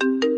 这一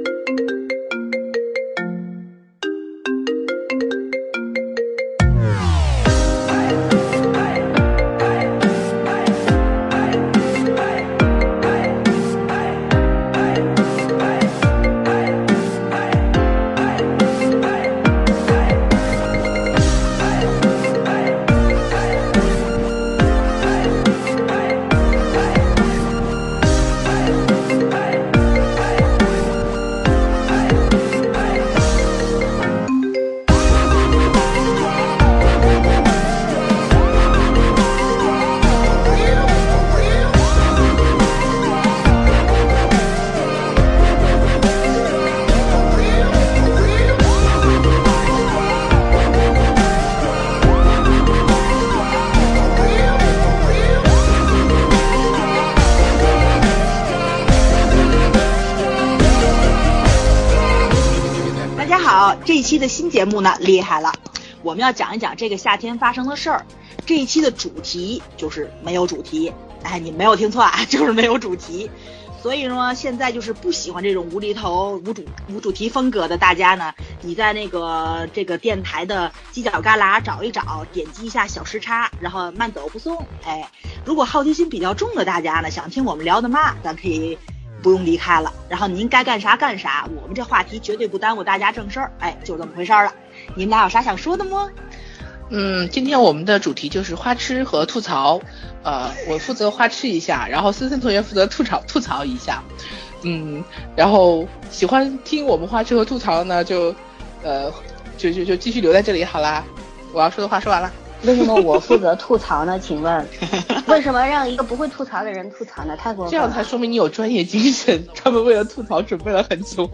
节目呢，厉害了！我们要讲一讲这个夏天发生的事儿。这一期的主题就是没有主题，哎，你没有听错啊，就是没有主题。所以说，现在就是不喜欢这种无厘头、无主、无主题风格的大家呢，你在那个这个电台的犄角旮旯找一找，点击一下小时差，然后慢走不送。哎，如果好奇心比较重的大家呢，想听我们聊的嘛，咱可以。不用离开了，然后您该干啥干啥，我们这话题绝对不耽误大家正事儿，哎，就这么回事儿了。你们俩有啥想说的吗？嗯，今天我们的主题就是花痴和吐槽，呃，我负责花痴一下，然后森森同学负责吐槽吐槽一下，嗯，然后喜欢听我们花痴和吐槽呢，就，呃，就就就继续留在这里好啦。我要说的话说完了。为什么我负责吐槽呢？请问，为什么让一个不会吐槽的人吐槽呢？太过分了。这样才说明你有专业精神。他们为了吐槽准备了很久。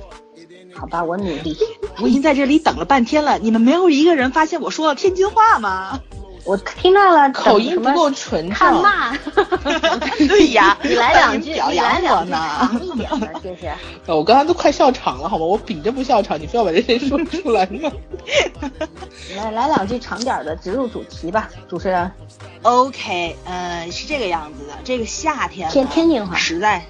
好吧，我努力。我已经在这里等了半天了，你们没有一个人发现我说了天津话吗？我听到了，口音不够纯正。看骂。对呀，你来两句，表扬我呢。一点的，谢谢。我刚刚都快笑场了，好吗？我秉着不笑场，你非要把这些说出来吗？来来两句长点的，直入主题吧，主持人。OK，呃，是这个样子的，这个夏天天天津话实在。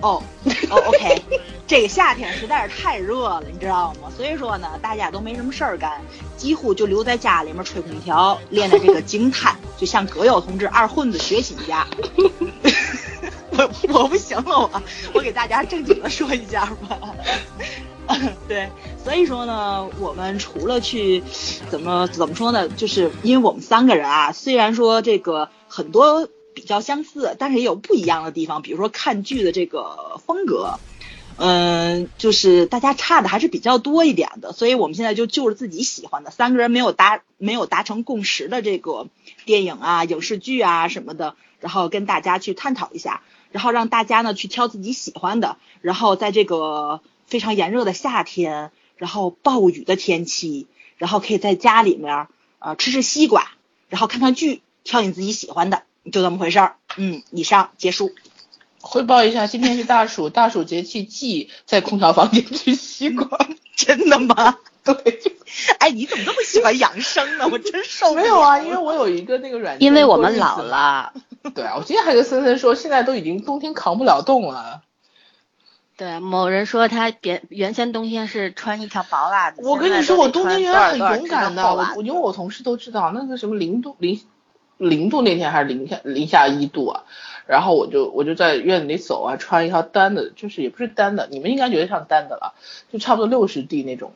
哦，哦，OK，这个夏天实在是太热了，你知道吗？所以说呢，大家都没什么事儿干，几乎就留在家里面吹空调，练的这个惊叹，就像葛优同志二混子学习一下。我我不行了，我我给大家正经的说一下吧。对，所以说呢，我们除了去怎么怎么说呢，就是因为我们三个人啊，虽然说这个很多。比较相似，但是也有不一样的地方。比如说看剧的这个风格，嗯，就是大家差的还是比较多一点的。所以我们现在就就着自己喜欢的，三个人没有达没有达成共识的这个电影啊、影视剧啊什么的，然后跟大家去探讨一下，然后让大家呢去挑自己喜欢的，然后在这个非常炎热的夏天，然后暴雨的天气，然后可以在家里面啊吃吃西瓜，然后看看剧，挑你自己喜欢的。就这么回事儿，嗯，以上结束。汇报一下，今天是大暑，大暑节气忌在空调房间吃西瓜，真的吗？对。哎，你怎么这么喜欢养生呢？我真受不了。没有啊，因为我有一个那个软件。因为我们老了。对啊，我今天还跟森森说，现在都已经冬天扛不了冻了。对，某人说他原原先冬天是穿一条薄袜子。我跟你说，我冬天原来很勇敢的，我因为我同事都知道，那个什么零度零。零度那天还是零下零下一度啊，然后我就我就在院子里走啊，穿一条单的，就是也不是单的，你们应该觉得像单的了，就差不多六十 D 那种，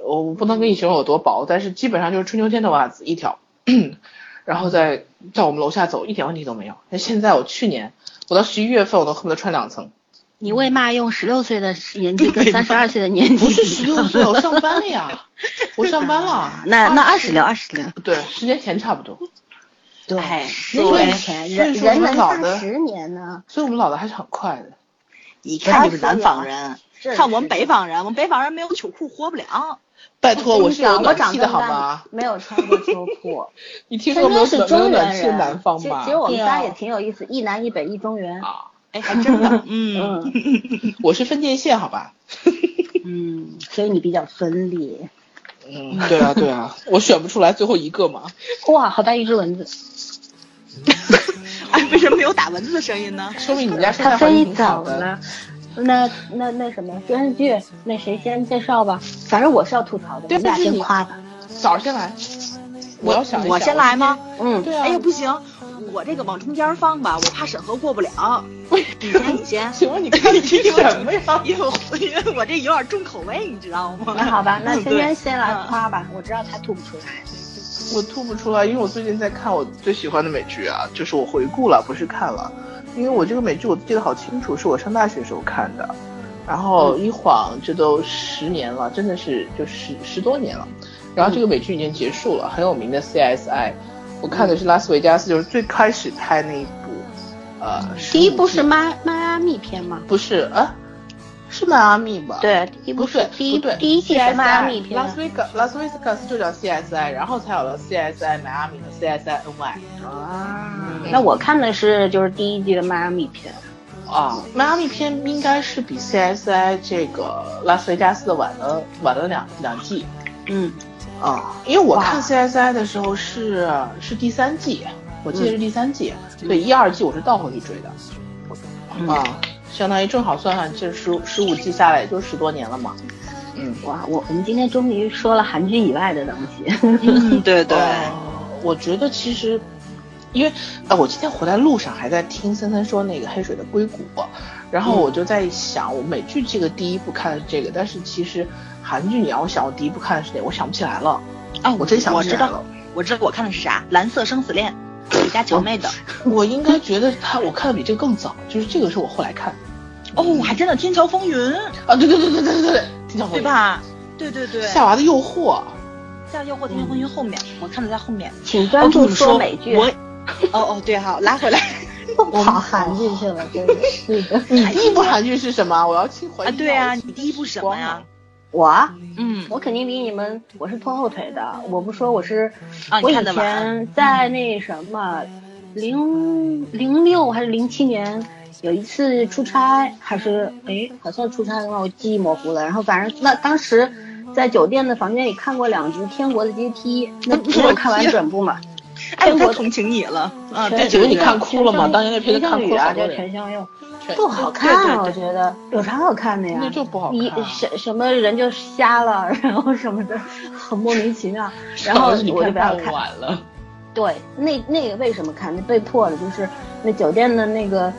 我不能跟你形容有多薄，但是基本上就是春秋天的袜子一条，然后在在我们楼下走一点问题都没有。那现在我去年我到十一月份我都恨不得穿两层。你为嘛用十六岁的年纪跟三十二岁的年纪？不是十六岁，我上班了呀，我上班了。那那二十六二十六，对，十年前差不多。对，十年前人人能大十年呢，所以我们老的还是很快的。一看就是南方人，看我们北方人，我们北方人没有秋裤活不了。拜托，我是有暖气的好吗？没有穿过秋裤。你听说没有中暖气南方吧？其实我们家也挺有意思，一南一北一中原。啊，哎，还真的，嗯，我是分界线，好吧？嗯，所以你比较分裂。嗯，对啊，对啊，我选不出来最后一个嘛。哇，好大一只蚊子！哎，为什么没有打蚊子的声音呢？说明你们家生态环境好的。那那那什么电视剧，那谁先介绍吧？反正我是要吐槽的，你俩先夸吧。早先来，我要想我先来吗？嗯，对啊。哎呀，不行，我这个往中间放吧，我怕审核过不了。你先，你先。请问你 看什么呀？因为因为我这有点重口味，你知道吗？那好吧，那芊芊先来夸吧，我知道他吐不出来。我吐不出来，因为我最近在看我最喜欢的美剧啊，就是我回顾了，不是看了。因为我这个美剧我记得好清楚，是我上大学时候看的，然后一晃这都十年了，真的是就十十多年了。然后这个美剧已经结束了，很有名的 CSI，我看的是拉斯维加斯，就是最开始拍那一部，呃，第一部是迈迈阿密片吗？不是啊，是迈阿密吧？对，第一部是第一对第一季是迈阿密片，拉斯维加拉斯维加斯就叫 CSI，然后才有了 CSI 迈阿密和 CSI NY。啊，那我看的是就是第一季的迈阿密片。啊，迈阿密片应该是比 CSI 这个拉斯维加斯的晚了晚了两两季。嗯。啊，因为我看 CSI 的时候是是第三季，我记得是第三季，对，一二季我是倒回去追的，啊，相当于正好算算，这十十五季下来也就十多年了嘛。嗯，哇，我我们今天终于说了韩剧以外的东西。嗯，对对，我觉得其实，因为啊，我今天回来路上还在听森森说那个黑水的硅谷，然后我就在想，我美剧这个第一部看的是这个，但是其实。韩剧，你要我想，我第一部看的是哪？我想不起来了。啊，我真想不起来了。我知道我看的是啥，《蓝色生死恋》，李家乔妹的。我应该觉得他，我看的比这个更早，就是这个是我后来看。哦，还真的《天桥风云》啊，对对对对对对对，《天桥风云》对吧？对对对。夏娃的诱惑。夏娃诱惑，《天桥风云》后面，我看的在后面。请专注说美剧。我。哦哦，对哈，拉回来。跑韩剧去了，真的是的。你第一部韩剧是什么？我要去回忆。啊，对啊，你第一部什么呀？我，嗯，我肯定比你们，我是拖后腿的。我不说我是，啊，我以前在那什么，零零六还是零七年，有一次出差，还是哎，好像出差的话，我记忆模糊了。然后反正那当时在酒店的房间里看过两集《天国的阶梯》，那 没有看完整部嘛？哎，我太同情你了啊！这几个你看哭了吗？当年那片子看哭了。叫全相佑。不好看，我觉得有啥好看的呀？那就不好看。什什么人就瞎了，然后什么的，很莫名其妙。然后我就不要看。晚了。对，那那个为什么看？那被迫的，就是那酒店的那个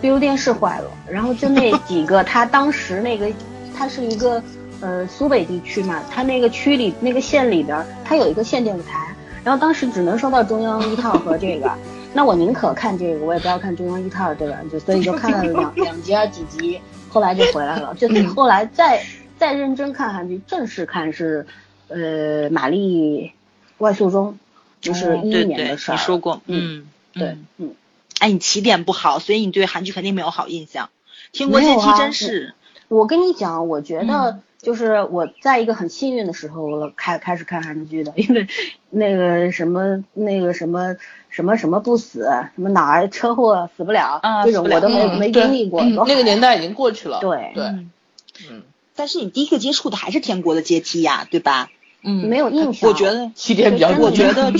闭路电视坏了，然后就那 几个，他当时那个，他是一个呃苏北地区嘛，他那个区里那个县里边，他有一个县电视台，然后当时只能收到中央一套和这个。那我宁可看这个，我也不要看中央一套，对吧？就所以就看了两 两集啊几集，后来就回来了。就后来再再认真看韩剧，正式看是，呃，《玛丽外宿中》，就是一一年的事儿。你说过，嗯，对，嗯。哎，你起点不好，所以你对韩剧肯定没有好印象。听国阶梯真是。我跟你讲，我觉得就是我在一个很幸运的时候我开开始看韩剧的，因为那个什么那个什么。什么什么不死，什么哪儿车祸死不了，这种我都没没经历过。那个年代已经过去了。对对，嗯。但是你第一个接触的还是天国的阶梯呀，对吧？嗯，没有印象。我觉得起点比较我觉得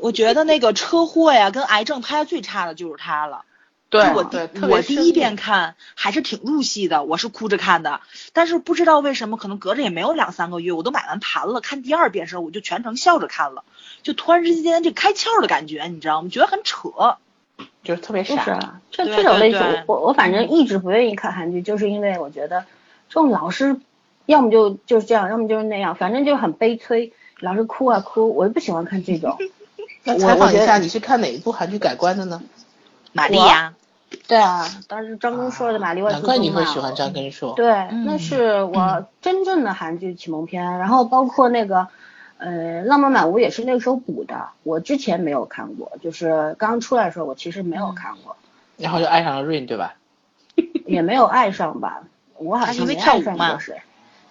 我觉得那个车祸呀跟癌症拍的最差的就是他了。对，我对，我第一遍看还是挺入戏的，我是哭着看的。但是不知道为什么，可能隔着也没有两三个月，我都买完盘了。看第二遍时候，我就全程笑着看了，就突然之间这开窍的感觉，你知道吗？觉得很扯，就是特别傻。这这种类型，我我反正一直不愿意看韩剧，就是因为我觉得这种老是要么就就是这样，要么就是那样，反正就很悲催，老是哭啊哭，我就不喜欢看这种。那采访一下，你是看哪一部韩剧改观的呢？玛丽呀。对啊，当时张根硕的《玛丽外难怪你会喜欢张根硕。对，那是我真正的韩剧启蒙片，然后包括那个，呃，《浪漫满屋》也是那个时候补的，我之前没有看过，就是刚出来的时候我其实没有看过。然后就爱上了 Rain，对吧？也没有爱上吧，我好像没爱上过谁。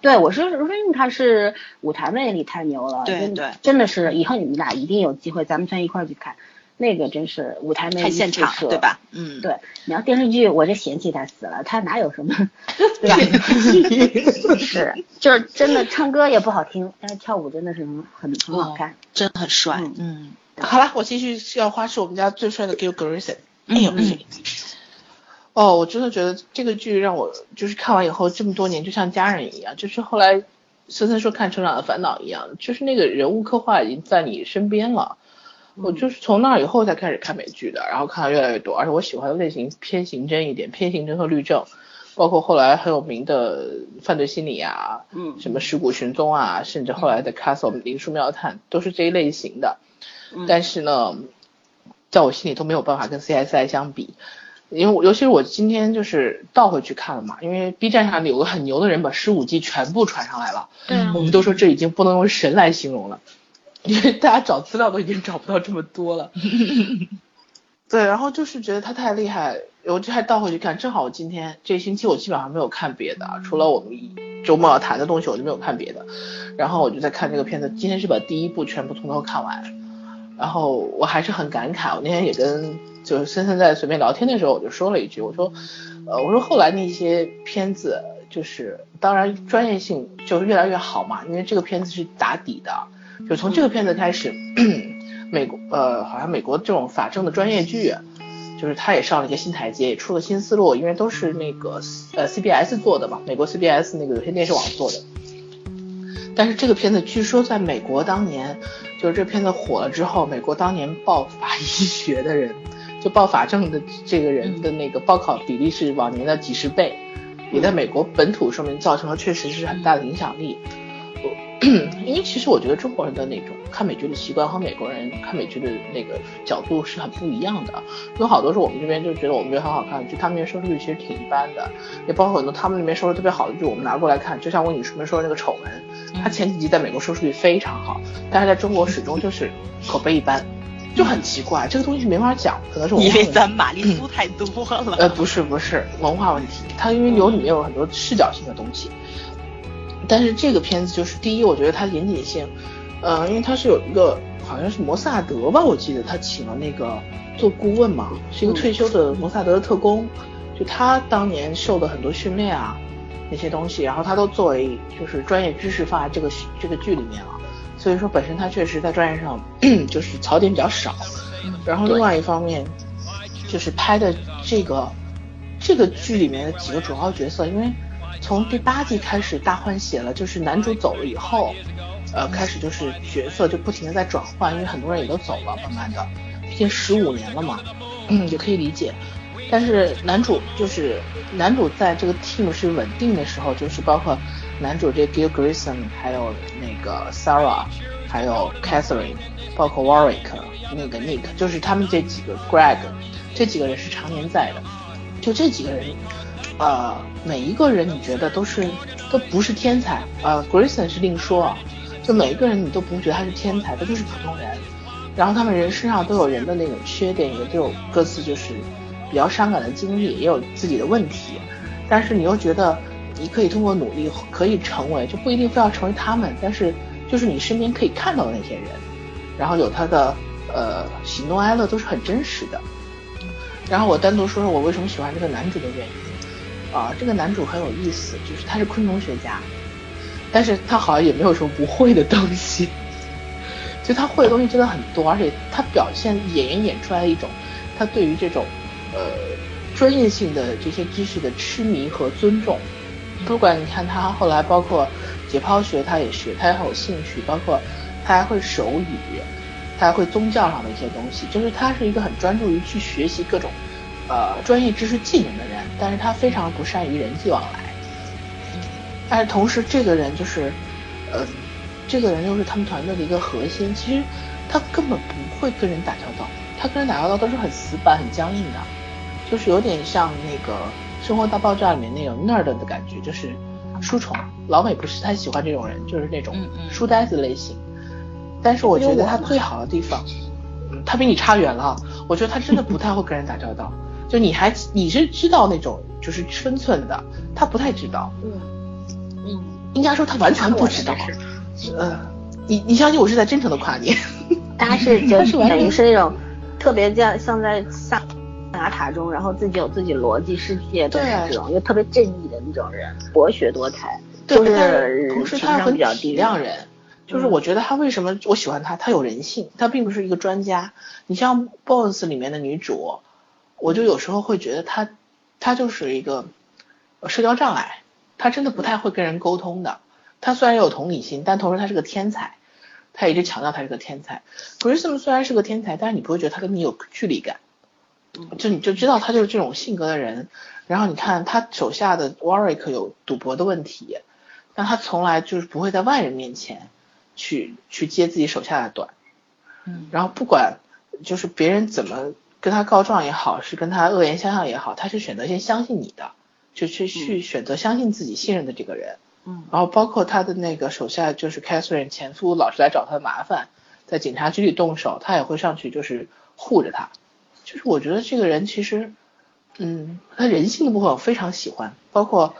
对，我是 Rain，他是舞台魅力太牛了，对对，真的是，以后你们俩一定有机会，咱们全一块去看。那个真是舞台魅力现场，对吧？嗯，对。你要电视剧，我就嫌弃他死了，他哪有什么，对吧？是，就是真的唱歌也不好听，但是跳舞真的是很很好看，真的很帅。嗯，好了，我继续要花是我们家最帅的 Gil Grayson。哎呦，哦，我真的觉得这个剧让我就是看完以后这么多年就像家人一样，就是后来森森说看《成长的烦恼》一样，就是那个人物刻画已经在你身边了。我就是从那以后才开始看美剧的，然后看的越来越多，而且我喜欢的类型偏刑侦一点，偏刑侦和律政，包括后来很有名的犯罪心理啊，嗯，什么尸骨寻踪啊，甚至后来的 Castle 灵书妙探都是这一类型的。但是呢，在我心里都没有办法跟 CSI 相比。因为我尤其是我今天就是倒回去看了嘛，因为 B 站上有个很牛的人把十五季全部传上来了，对啊，我们都说这已经不能用神来形容了，因为大家找资料都已经找不到这么多了。对，然后就是觉得他太厉害，我就还倒回去看，正好我今天这星期我基本上没有看别的，除了我们周末要谈的东西，我就没有看别的，然后我就在看这个片子，今天是把第一部全部从头看完，然后我还是很感慨，我那天也跟。就是森森在随便聊天的时候，我就说了一句，我说，呃，我说后来那些片子，就是当然专业性就越来越好嘛，因为这个片子是打底的，就从这个片子开始，美国呃，好像美国这种法政的专业剧，就是它也上了一个新台阶，也出了新思路，因为都是那个呃 CBS 做的嘛，美国 CBS 那个有线电视网做的，但是这个片子据说在美国当年，就是这片子火了之后，美国当年报法医学的人。就报法政的这个人的那个报考比例是往年的几十倍，也在美国本土上面造成了确实是很大的影响力。因为其实我觉得中国人的那种看美剧的习惯和美国人看美剧的那个角度是很不一样的。有好多是我们这边就觉得我们觉得很好看就，他们那边收视率其实挺一般的。也包括很多他们那边收视特别好的剧，我们拿过来看。就像我女士们说的那个《丑闻》，它前几集在美国收视率非常好，但是在中国始终就是口碑一般。就很奇怪，这个东西是没法讲，可能是因为咱玛丽苏太多了。呃，不是不是文化问题，它因为有里面有很多视角性的东西。但是这个片子就是第一，我觉得它严谨性，呃，因为它是有一个好像是摩萨德吧，我记得他请了那个做顾问嘛，是一个退休的摩萨德的特工，就他当年受的很多训练啊那些东西，然后他都作为就是专业知识放在这个这个剧里面了。所以说，本身他确实在专业上 就是槽点比较少，然后另外一方面，就是拍的这个这个剧里面的几个主要角色，因为从第八季开始大换血了，就是男主走了以后，呃，开始就是角色就不停的在转换，因为很多人也都走了，慢慢的，毕竟十五年了嘛，嗯也可以理解。但是男主就是男主在这个 team 是稳定的时候，就是包括。男主这 Gil Grayson，还有那个 Sarah，还有 Catherine，包括 Warwick，那个 Nick，就是他们这几个 Greg，这几个人是常年在的。就这几个人，呃，每一个人你觉得都是都不是天才，呃，Grayson 是另说啊。就每一个人你都不觉得他是天才，他就是普通人。然后他们人身上都有人的那种缺点，也都有各自就是比较伤感的经历，也有自己的问题。但是你又觉得。你可以通过努力，可以成为，就不一定非要成为他们，但是就是你身边可以看到的那些人，然后有他的呃喜怒哀乐都是很真实的。然后我单独说说我为什么喜欢这个男主的原因啊，这个男主很有意思，就是他是昆虫学家，但是他好像也没有什么不会的东西，就他会的东西真的很多，而且他表现演员演出来一种他对于这种呃专业性的这些知识的痴迷和尊重。不管你看他后来，包括解剖学，他也学，他也很有兴趣。包括他还会手语，他还会宗教上的一些东西。就是他是一个很专注于去学习各种呃专业知识技能的人，但是他非常不善于人际往来。但是同时，这个人就是，呃，这个人又是他们团队的一个核心。其实他根本不会跟人打交道，他跟人打交道都是很死板、很僵硬的，就是有点像那个。生活大爆炸里面那种 nerd 的感觉，就是书虫。老美不是太喜欢这种人，就是那种书呆子类型。但是我觉得他最好的地方，他比你差远了。我觉得他真的不太会跟人打交道。就你还你是知道那种就是分寸的，他不太知道。嗯嗯，应该说他完全不知道。呃，你你相信我是在真诚的夸你。他是就是等于是那种特别像像在上。牙塔中，然后自己有自己逻辑世界的那种，又特别正义的那种人，博学多才，就是同时他很体谅人。就是我觉得他为什么我喜欢他，他有人性，他并不是一个专家。你像《Boss》里面的女主，我就有时候会觉得他他就是一个社交障碍，他真的不太会跟人沟通的。他虽然有同理心，但同时他是个天才，他一直强调他是个天才。Grissom 虽然是个天才，但是你不会觉得他跟你有距离感，就你就知道他就是这种性格的人。然后你看他手下的 Warwick 有赌博的问题，但他从来就是不会在外人面前去去揭自己手下的短。嗯，然后不管就是别人怎么。跟他告状也好，是跟他恶言相向也好，他是选择先相信你的，就去去选择相信自己信任的这个人。嗯，然后包括他的那个手下，就是 Catherine 前夫，老是来找他的麻烦，在警察局里动手，他也会上去就是护着他。就是我觉得这个人其实，嗯，他人性的部分我非常喜欢。包括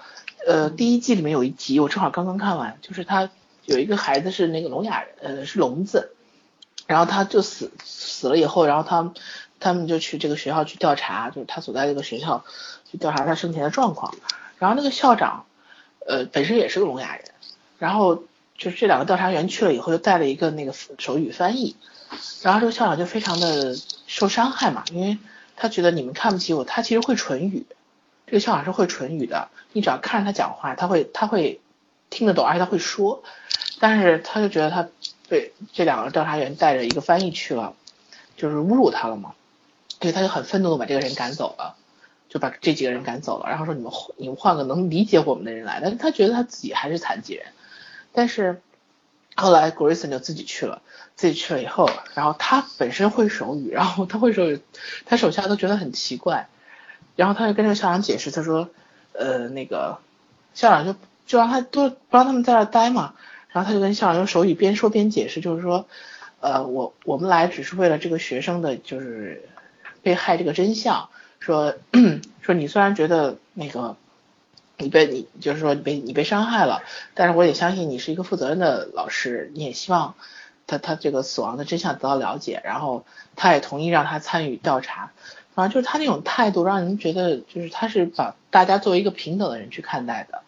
呃第一季里面有一集，我正好刚刚看完，就是他有一个孩子是那个聋哑人，呃是聋子，然后他就死死了以后，然后他。他们就去这个学校去调查，就是他所在这个学校去调查他生前的状况。然后那个校长，呃，本身也是个聋哑人。然后就是这两个调查员去了以后，就带了一个那个手语翻译。然后这个校长就非常的受伤害嘛，因为他觉得你们看不起我。他其实会唇语，这个校长是会唇语的。你只要看着他讲话，他会他会听得懂，而且他会说。但是他就觉得他被这两个调查员带着一个翻译去了，就是侮辱他了嘛。对他就很愤怒的把这个人赶走了，就把这几个人赶走了，然后说你们你们换个能理解我们的人来。但是他觉得他自己还是残疾人，但是后来 Grayson 就自己去了，自己去了以后，然后他本身会手语，然后他会手语，他手下都觉得很奇怪，然后他就跟这个校长解释，他说，呃，那个校长就就让他多不让他们在那待嘛，然后他就跟校长用手语边说边解释，就是说，呃，我我们来只是为了这个学生的，就是。被害这个真相，说 说你虽然觉得那个你被你就是说你被你被伤害了，但是我也相信你是一个负责任的老师，你也希望他他这个死亡的真相得到了解，然后他也同意让他参与调查，反正就是他那种态度让人觉得就是他是把大家作为一个平等的人去看待的，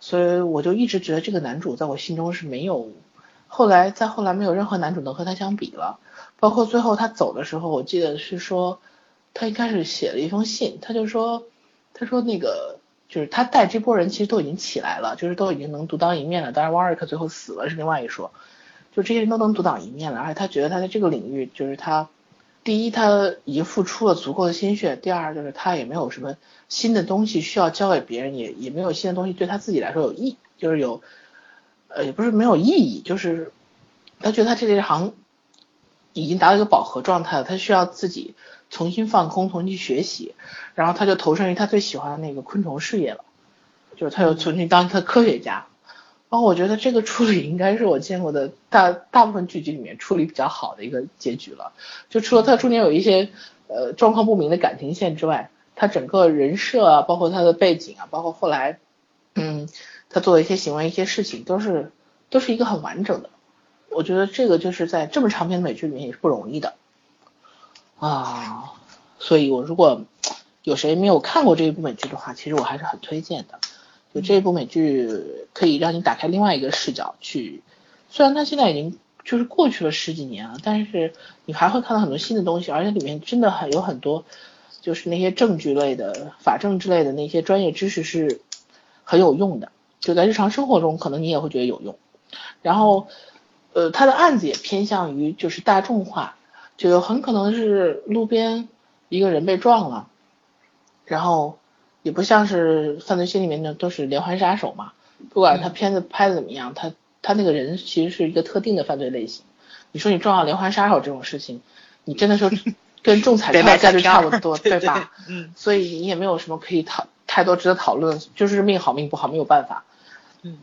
所以我就一直觉得这个男主在我心中是没有后来再后来没有任何男主能和他相比了。包括最后他走的时候，我记得是说，他一开始写了一封信，他就说，他说那个就是他带这波人其实都已经起来了，就是都已经能独当一面了。当然，瓦尔克最后死了是另外一说，就这些人都能独当一面了，而且他觉得他在这个领域，就是他第一他已经付出了足够的心血，第二就是他也没有什么新的东西需要交给别人，也也没有新的东西对他自己来说有意，就是有呃也不是没有意义，就是他觉得他这一行。已经达到一个饱和状态了，他需要自己重新放空，重新学习，然后他就投身于他最喜欢的那个昆虫事业了，就是他又重新当他科学家。然后我觉得这个处理应该是我见过的大大部分剧集里面处理比较好的一个结局了。就除了他中间有一些呃状况不明的感情线之外，他整个人设啊，包括他的背景啊，包括后来嗯他做的一些行为、一些事情，都是都是一个很完整的。我觉得这个就是在这么长篇的美剧里面也是不容易的啊，所以我如果有谁没有看过这一部美剧的话，其实我还是很推荐的。就这一部美剧可以让你打开另外一个视角去，虽然它现在已经就是过去了十几年了，但是你还会看到很多新的东西，而且里面真的很有很多就是那些证据类的、法政之类的那些专业知识是很有用的，就在日常生活中可能你也会觉得有用，然后。呃，他的案子也偏向于就是大众化，就很可能是路边一个人被撞了，然后也不像是犯罪心里面的都是连环杀手嘛，不管他片子拍的怎么样，他他那个人其实是一个特定的犯罪类型。你说你撞到连环杀手这种事情，你真的说 跟中彩票概率差不多，对吧？嗯。所以你也没有什么可以讨太多值得讨论，就是命好命不好没有办法。嗯。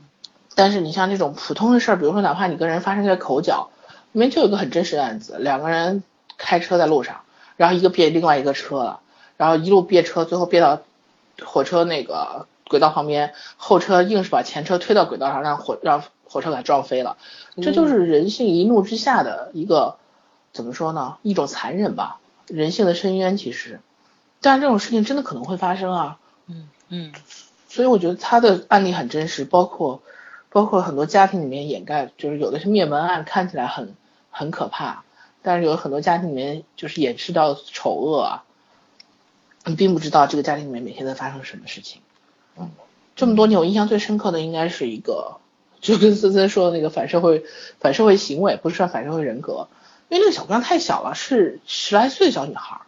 但是你像这种普通的事儿，比如说哪怕你跟人发生个口角，里面就有个很真实的案子，两个人开车在路上，然后一个别另外一个车了，然后一路别车，最后别到火车那个轨道旁边，后车硬是把前车推到轨道上，让火让火车给撞飞了，这就是人性一怒之下的一个怎么说呢？一种残忍吧，人性的深渊其实，但这种事情真的可能会发生啊，嗯嗯，所以我觉得他的案例很真实，包括。包括很多家庭里面掩盖，就是有的是灭门案，看起来很很可怕，但是有很多家庭里面就是掩饰到丑恶啊，你并不知道这个家庭里面每天在发生什么事情。嗯，这么多年我印象最深刻的应该是一个，就跟森森说的那个反社会反社会行为，不是算反社会人格，因为那个小姑娘太小了，是十来岁的小女孩，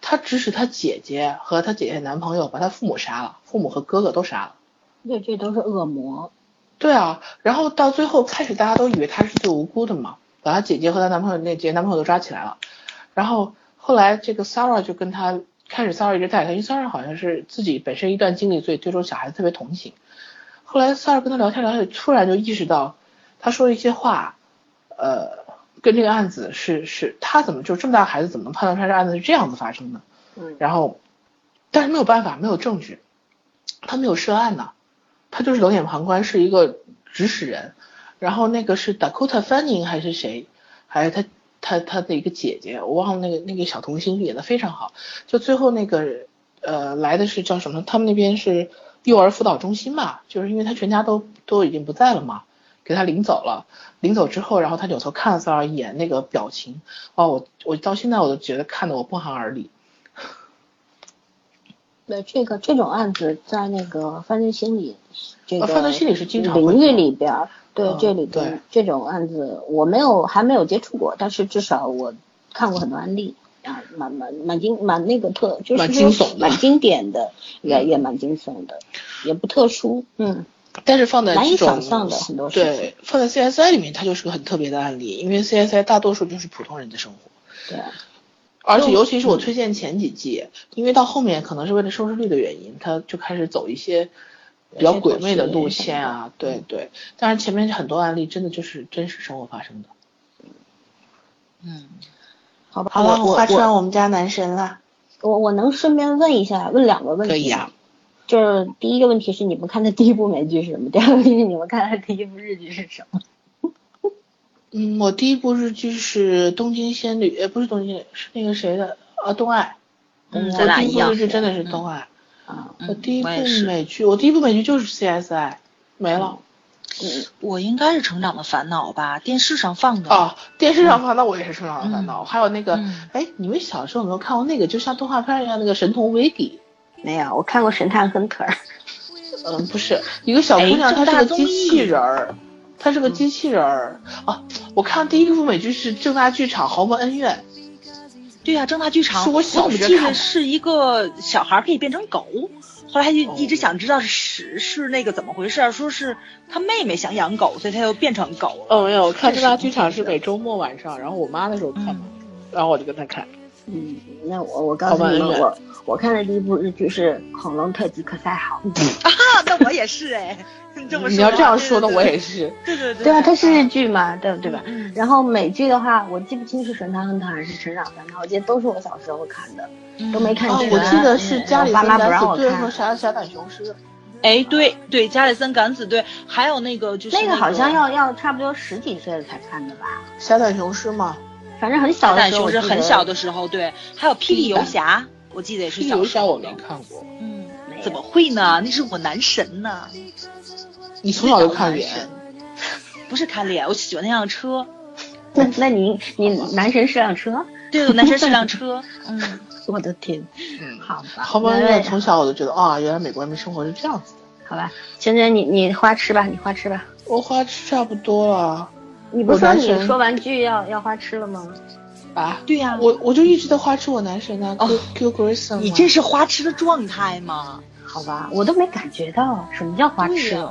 她指使她姐姐和她姐姐男朋友把她父母杀了，父母和哥哥都杀了。对，这都是恶魔。对啊，然后到最后开始大家都以为她是最无辜的嘛，把她姐姐和她男朋友那姐姐男朋友都抓起来了，然后后来这个 Sarah 就跟她。开始 Sarah 一直带他，因为 Sarah 好像是自己本身一段经历，所以对这种小孩子特别同情。后来 Sarah 跟他聊天聊天，突然就意识到，她说一些话，呃，跟这个案子是是，她怎么就这么大孩子怎么能判断出来这案子是这样子发生的？嗯。然后，但是没有办法，没有证据，他没有涉案呢，他就是冷眼旁观，是一个指使人。然后那个是 Dakota Fanning 还是谁？还是他？他他的一个姐姐，我忘了那个那个小童星演的非常好。就最后那个呃来的是叫什么？他们那边是幼儿辅导中心嘛，就是因为他全家都都已经不在了嘛，给他领走了。领走之后，然后他扭头看了萨尔一眼，那个表情，哦，我我到现在我都觉得看得我不寒而栗。对这个这种案子，在那个犯罪心理这个犯罪心理是经常领域里边。对这里边这种案子，我没有还没有接触过，但是至少我看过很多案例啊，蛮蛮蛮惊蛮那个特，就是蛮惊悚的，蛮经典的，也也蛮惊悚的，也不特殊，嗯。但是放在难以想象的很多对，放在 CSI 里面，它就是个很特别的案例，因为 CSI 大多数就是普通人的生活。对。而且尤其是我推荐前几季，因为到后面可能是为了收视率的原因，他就开始走一些。比较鬼魅的路线啊，对对，但是前面很多案例真的就是真实生活发生的。嗯，好吧，好了，我画出来我们家男神了。我我能顺便问一下，问两个问题。可以啊。就是第一个问题是你们看的第一部美剧是什么？第二个问题是你们看的第一部日剧是什么？嗯，我第一部日剧是《东京仙女》，呃，不是《东京》，是那个谁的啊？东爱。嗯，咱俩一样。日剧真的是东爱。啊我第一部美剧，我第一部美剧就是 CSI，没了。嗯，我应该是《成长的烦恼》吧，电视上放的。哦，电视上放，那我也是《成长的烦恼》。还有那个，哎，你们小时候有没有看过那个，就像动画片一样那个《神童维迪》？没有，我看过《神探亨特》。嗯，不是，一个小姑娘，她是个机器人儿，她是个机器人儿。啊，我看第一部美剧是正大剧场《豪门恩怨》。对呀，正大剧场，是我小时候记得是一个小孩可以变成狗，后来他就一直想知道是是那个怎么回事，说是他妹妹想养狗，所以他又变成狗了。哦，没有，我看正大剧场是每周末晚上，然后我妈那时候看嘛，然后我就跟他看。嗯，那我我告诉你们，我我看的第一部日剧是《恐龙特级可赛号》。啊，那我也是哎。你要这样说的，我也是。对对对。对啊，它是日剧嘛，对对吧？然后美剧的话，我记不清是《神探亨特》还是《成长烦恼》，我记得都是我小时候看的，都没看全。我记得是家里爸妈不让我看。和傻傻胆雄狮。哎，对对，加里森敢死队，还有那个就是那个好像要要差不多十几岁了才看的吧？小胆雄狮吗？反正很小的时候。雄狮很小的时候，对，还有霹雳游侠，我记得也是小时候。我没看过。嗯，怎么会呢？那是我男神呢。你从小就看脸，不是看脸，我喜欢那辆车。那那你你男神是辆车？对，我男神是辆车。嗯，我的天。嗯，好吧。好吧，那从小我就觉得啊，原来美国人民生活是这样子的。好吧，芊芊，你你花痴吧，你花痴吧。我花痴差不多了。你不说你说玩具要要花痴了吗？啊，对呀，我我就一直在花痴我男神啊，Q Q Grayson。你这是花痴的状态吗？好吧，我都没感觉到什么叫花痴。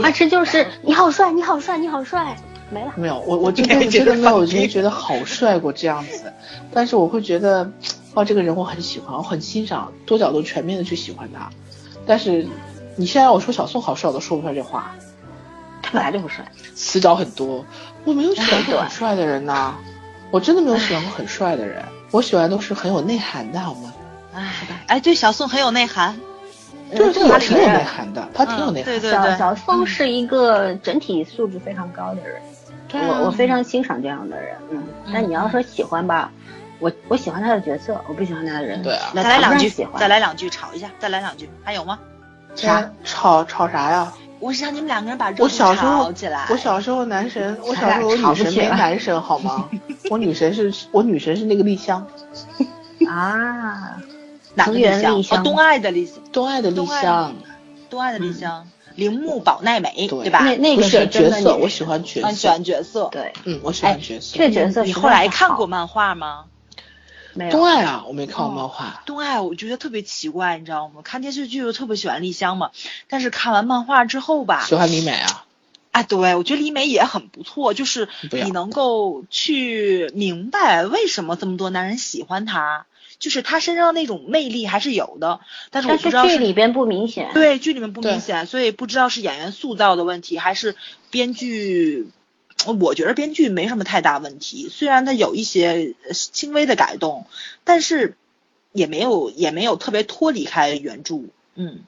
花痴就是你好帅，你好帅，你好帅，没了。没有，我我真的真的没有觉得觉得好帅过这样子，但是我会觉得，哇，这个人我很喜欢，我很欣赏，多角度全面的去喜欢他。但是你现在让我说小宋好帅，我都说不出来这话。他本来就不帅，死角很多。我没有喜欢过很帅的人呐，我真的没有喜欢过很帅的人，我喜欢都是很有内涵的，好吗？哎，哎，对，小宋很有内涵。就是他挺有内涵的，他挺有内涵。对对对，小小宋是一个整体素质非常高的人，我我非常欣赏这样的人。嗯，但你要说喜欢吧，我我喜欢他的角色，我不喜欢他的人。对啊，再来两句，再来两句，吵一下，再来两句，还有吗？啥？吵吵啥呀？我是让你们两个人把我小时候起来。我小时候男神，我小时候女神没男神好吗？我女神是我女神是那个丽香。啊。哪个丽香？东爱的丽香，东爱的丽香，东爱的丽香，铃木保奈美，对吧？那那个是角色，我喜欢角色，喜欢角色，对，嗯，我喜欢角色。这角色你后来看过漫画吗？没有。东爱啊，我没看过漫画。东爱，我觉得特别奇怪，你知道吗？看电视剧就特别喜欢丽香嘛，但是看完漫画之后吧，喜欢李美啊。啊，对，我觉得李美也很不错，就是你能够去明白为什么这么多男人喜欢她，就是他身上那种魅力还是有的，但是我不知道剧里边不明显，对，剧里面不明显，所以不知道是演员塑造的问题还是编剧，我觉得编剧没什么太大问题，虽然他有一些轻微的改动，但是也没有也没有特别脱离开原著，嗯。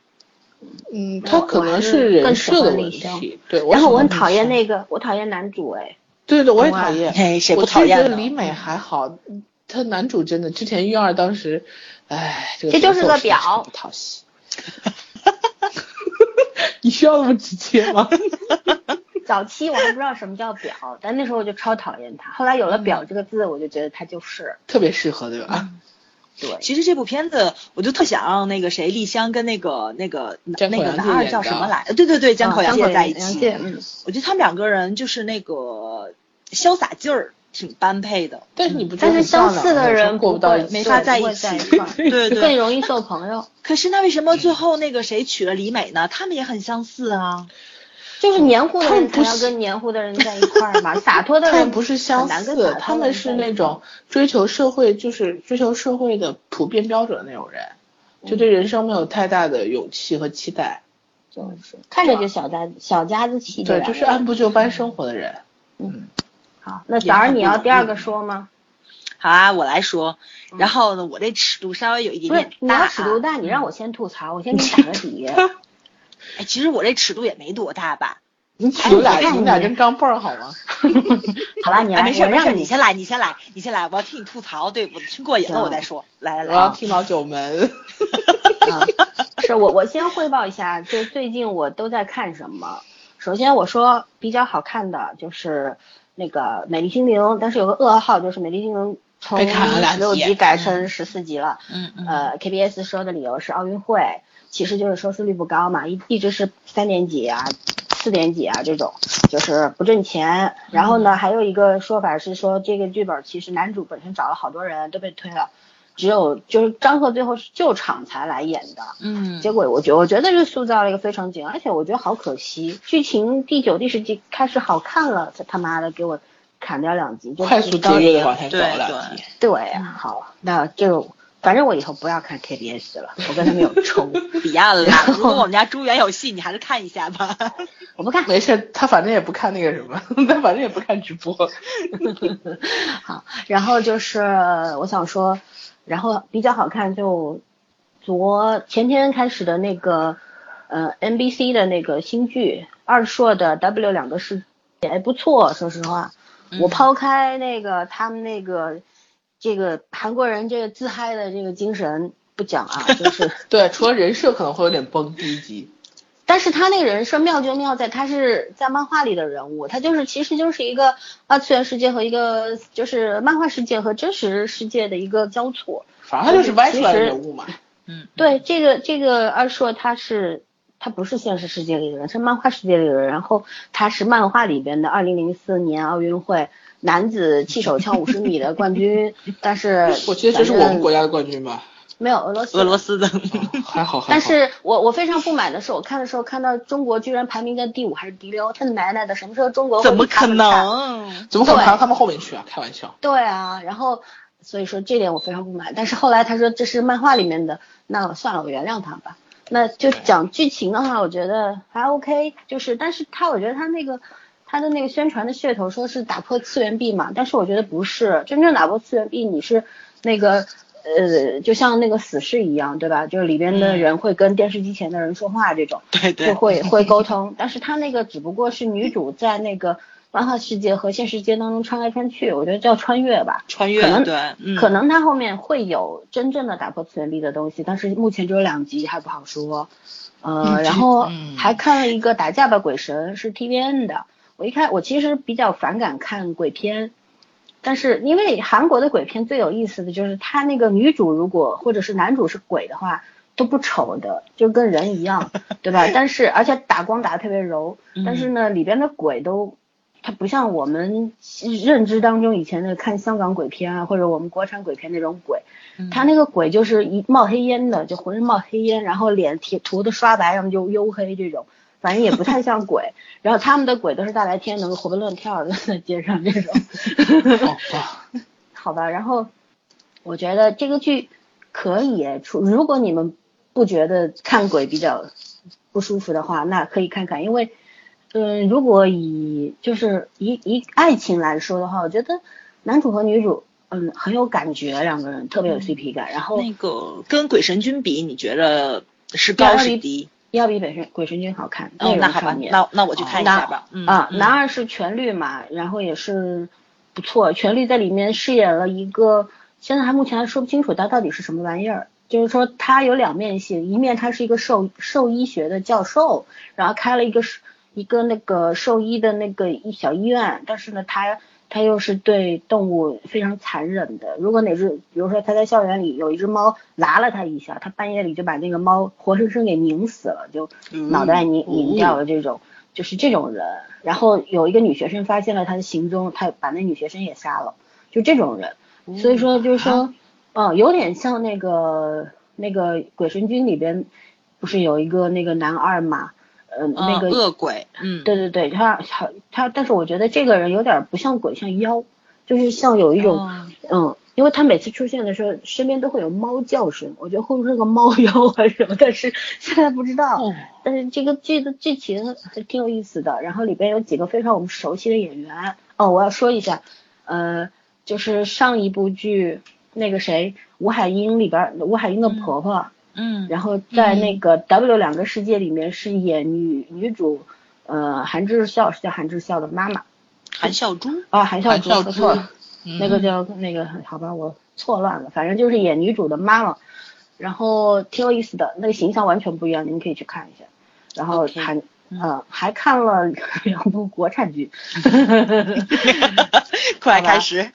嗯，他可能是人设的问题，对。然后我很讨厌那个，我讨厌男主哎。对对，我也讨厌。哎，谁不讨厌？我觉得李美还好，他男主真的之前玉二当时，哎，这就是个表，讨喜。你需要那么直接吗？早期我还不知道什么叫表，但那时候我就超讨厌他。后来有了“表”这个字，我就觉得他就是特别适合，对吧？对，其实这部片子我就特想让那个谁丽香跟那个那个那个男二叫什么来？对对对，江口洋介在一起。嗯，我觉得他们两个人就是那个潇洒劲儿挺般配的。但是你不但是相似的人过不到没法在一起，对对，更容易做朋友。可是那为什么最后那个谁娶了李美呢？他们也很相似啊。就是黏糊的人才要跟黏糊的人在一块儿嘛，洒脱的人不是相似，他们是那种追求社会，就是追求社会的普遍标准的那种人，就对人生没有太大的勇气和期待，就是看着就小家小家子气，对，就是按部就班生活的人。嗯，好，那早上你要第二个说吗？好啊，我来说。然后呢，我这尺度稍微有一点点大。你要尺度大，你让我先吐槽，我先给你打个底。哎，其实我这尺度也没多大吧？你尺度俩，你俩跟钢镚儿好吗？好吧，你没事没事，你先来，你先来，你先来，我要听你吐槽，对我听过瘾了我再说。来来来，我要听老九门。是我我先汇报一下，就最近我都在看什么。首先我说比较好看的就是那个《美丽心灵》，但是有个噩耗，就是《美丽心灵》从十六集改成十四集了。嗯嗯。呃，KBS 说的理由是奥运会。其实就是收视率不高嘛，一一直是三点几啊，四点几啊这种，就是不挣钱。然后呢，还有一个说法是说，这个剧本其实男主本身找了好多人都被推了，只有就是张赫最后是救场才来演的。嗯。结果我觉我觉得是塑造了一个非常紧，而且我觉得好可惜，剧情第九、第十集开始好看了，他他妈的给我砍掉两集，就快速节约的往前走两集。对，好，那就。反正我以后不要看 KBS 了，我跟他们有仇，别了。如果我们家朱元有戏，你还是看一下吧。我不看，没事，他反正也不看那个什么，他反正也不看直播。好，然后就是我想说，然后比较好看就昨前天开始的那个呃 NBC 的那个新剧二硕的 W 两个世界还不错，说实话，我抛开那个他们那个。这个韩国人这个自嗨的这个精神不讲啊，就是对，除了人设可能会有点崩第一集，但是他那个人设妙就妙在他是在漫画里的人物，他就是其实就是一个二次元世界和一个就是漫画世界和真实世界的一个交错，反正他就是歪出来的人物嘛。嗯，对，这个这个二硕他是他不是现实世界里的人，是漫画世界里的人，然后他是漫画里边的二零零四年奥运会。男子气手枪五十米的冠军，但是 我觉得这是我们国家的冠军吧？没有俄罗斯，俄罗斯的还好。但是我我非常不满的是，我看的时候看到中国居然排名在第五还是第六，他奶奶的，什么时候中国怎么可能？怎么可能排到他们后面去啊？开玩笑。对啊，然后所以说这点我非常不满。但是后来他说这是漫画里面的，那算了，我原谅他吧。那就讲剧情的话，我觉得还 OK，就是但是他我觉得他那个。他的那个宣传的噱头说是打破次元壁嘛，但是我觉得不是，真正打破次元壁，你是那个呃，就像那个死侍一样，对吧？就是里边的人会跟电视机前的人说话，这种，对对，会会沟通。但是他那个只不过是女主在那个漫画世界和现实世界当中穿来穿去，我觉得叫穿越吧，穿越，可能对，可能他后面会有真正的打破次元壁的东西，但是目前只有两集，还不好说。呃，然后还看了一个打架吧鬼神，是 T V N 的。我一开，我其实比较反感看鬼片，但是因为韩国的鬼片最有意思的就是他那个女主如果或者是男主是鬼的话都不丑的，就跟人一样，对吧？但是而且打光打的特别柔，但是呢里边的鬼都。它不像我们认知当中以前的看香港鬼片啊，或者我们国产鬼片那种鬼，他那个鬼就是一冒黑烟的，就浑身冒黑烟，然后脸贴涂的刷白，要么就黝黑这种，反正也不太像鬼。然后他们的鬼都是大白天能够活蹦乱跳的在街上这种。好吧，好吧。然后我觉得这个剧可以出，如果你们不觉得看鬼比较不舒服的话，那可以看看，因为。嗯，如果以就是以以爱情来说的话，我觉得男主和女主嗯很有感觉，两个人特别有 CP 感。然后那个跟鬼神君比，你觉得是高是低？要比鬼神鬼神君好看。哦，那好吧，那那我去看一下吧。啊，男二是全绿嘛，然后也是不错。全绿在里面饰演了一个，现在还目前还说不清楚他到底是什么玩意儿。就是说他有两面性，一面他是一个兽兽医学的教授，然后开了一个一个那个兽医的那个一小医院，但是呢，他他又是对动物非常残忍的。如果哪只，比如说他在校园里有一只猫拉了他一下，他半夜里就把那个猫活生生给拧死了，就脑袋拧拧掉了这种，就是这种人。然后有一个女学生发现了他的行踪，他把那女学生也杀了，就这种人。所以说就是说，嗯，有点像那个那个鬼神君里边不是有一个那个男二嘛？嗯，那个恶鬼，嗯，对对对，他他他，但是我觉得这个人有点不像鬼，像妖，就是像有一种，嗯，因为他每次出现的时候，身边都会有猫叫声，我觉得会不会是个猫妖还是什么，但是现在不知道。但是这个剧的剧情还挺有意思的，然后里边有几个非常我们熟悉的演员。哦，我要说一下，呃，就是上一部剧那个谁，吴海英里边，吴海英的婆婆。嗯，然后在那个 W 两个世界里面是演女女主，呃，韩智孝是叫韩智孝的妈妈，韩孝珠啊，韩孝珠说错了，那个叫那个好吧，我错乱了，反正就是演女主的妈妈，然后挺有意思的，那个形象完全不一样，你们可以去看一下，然后还嗯。还看了两部国产剧 快开始，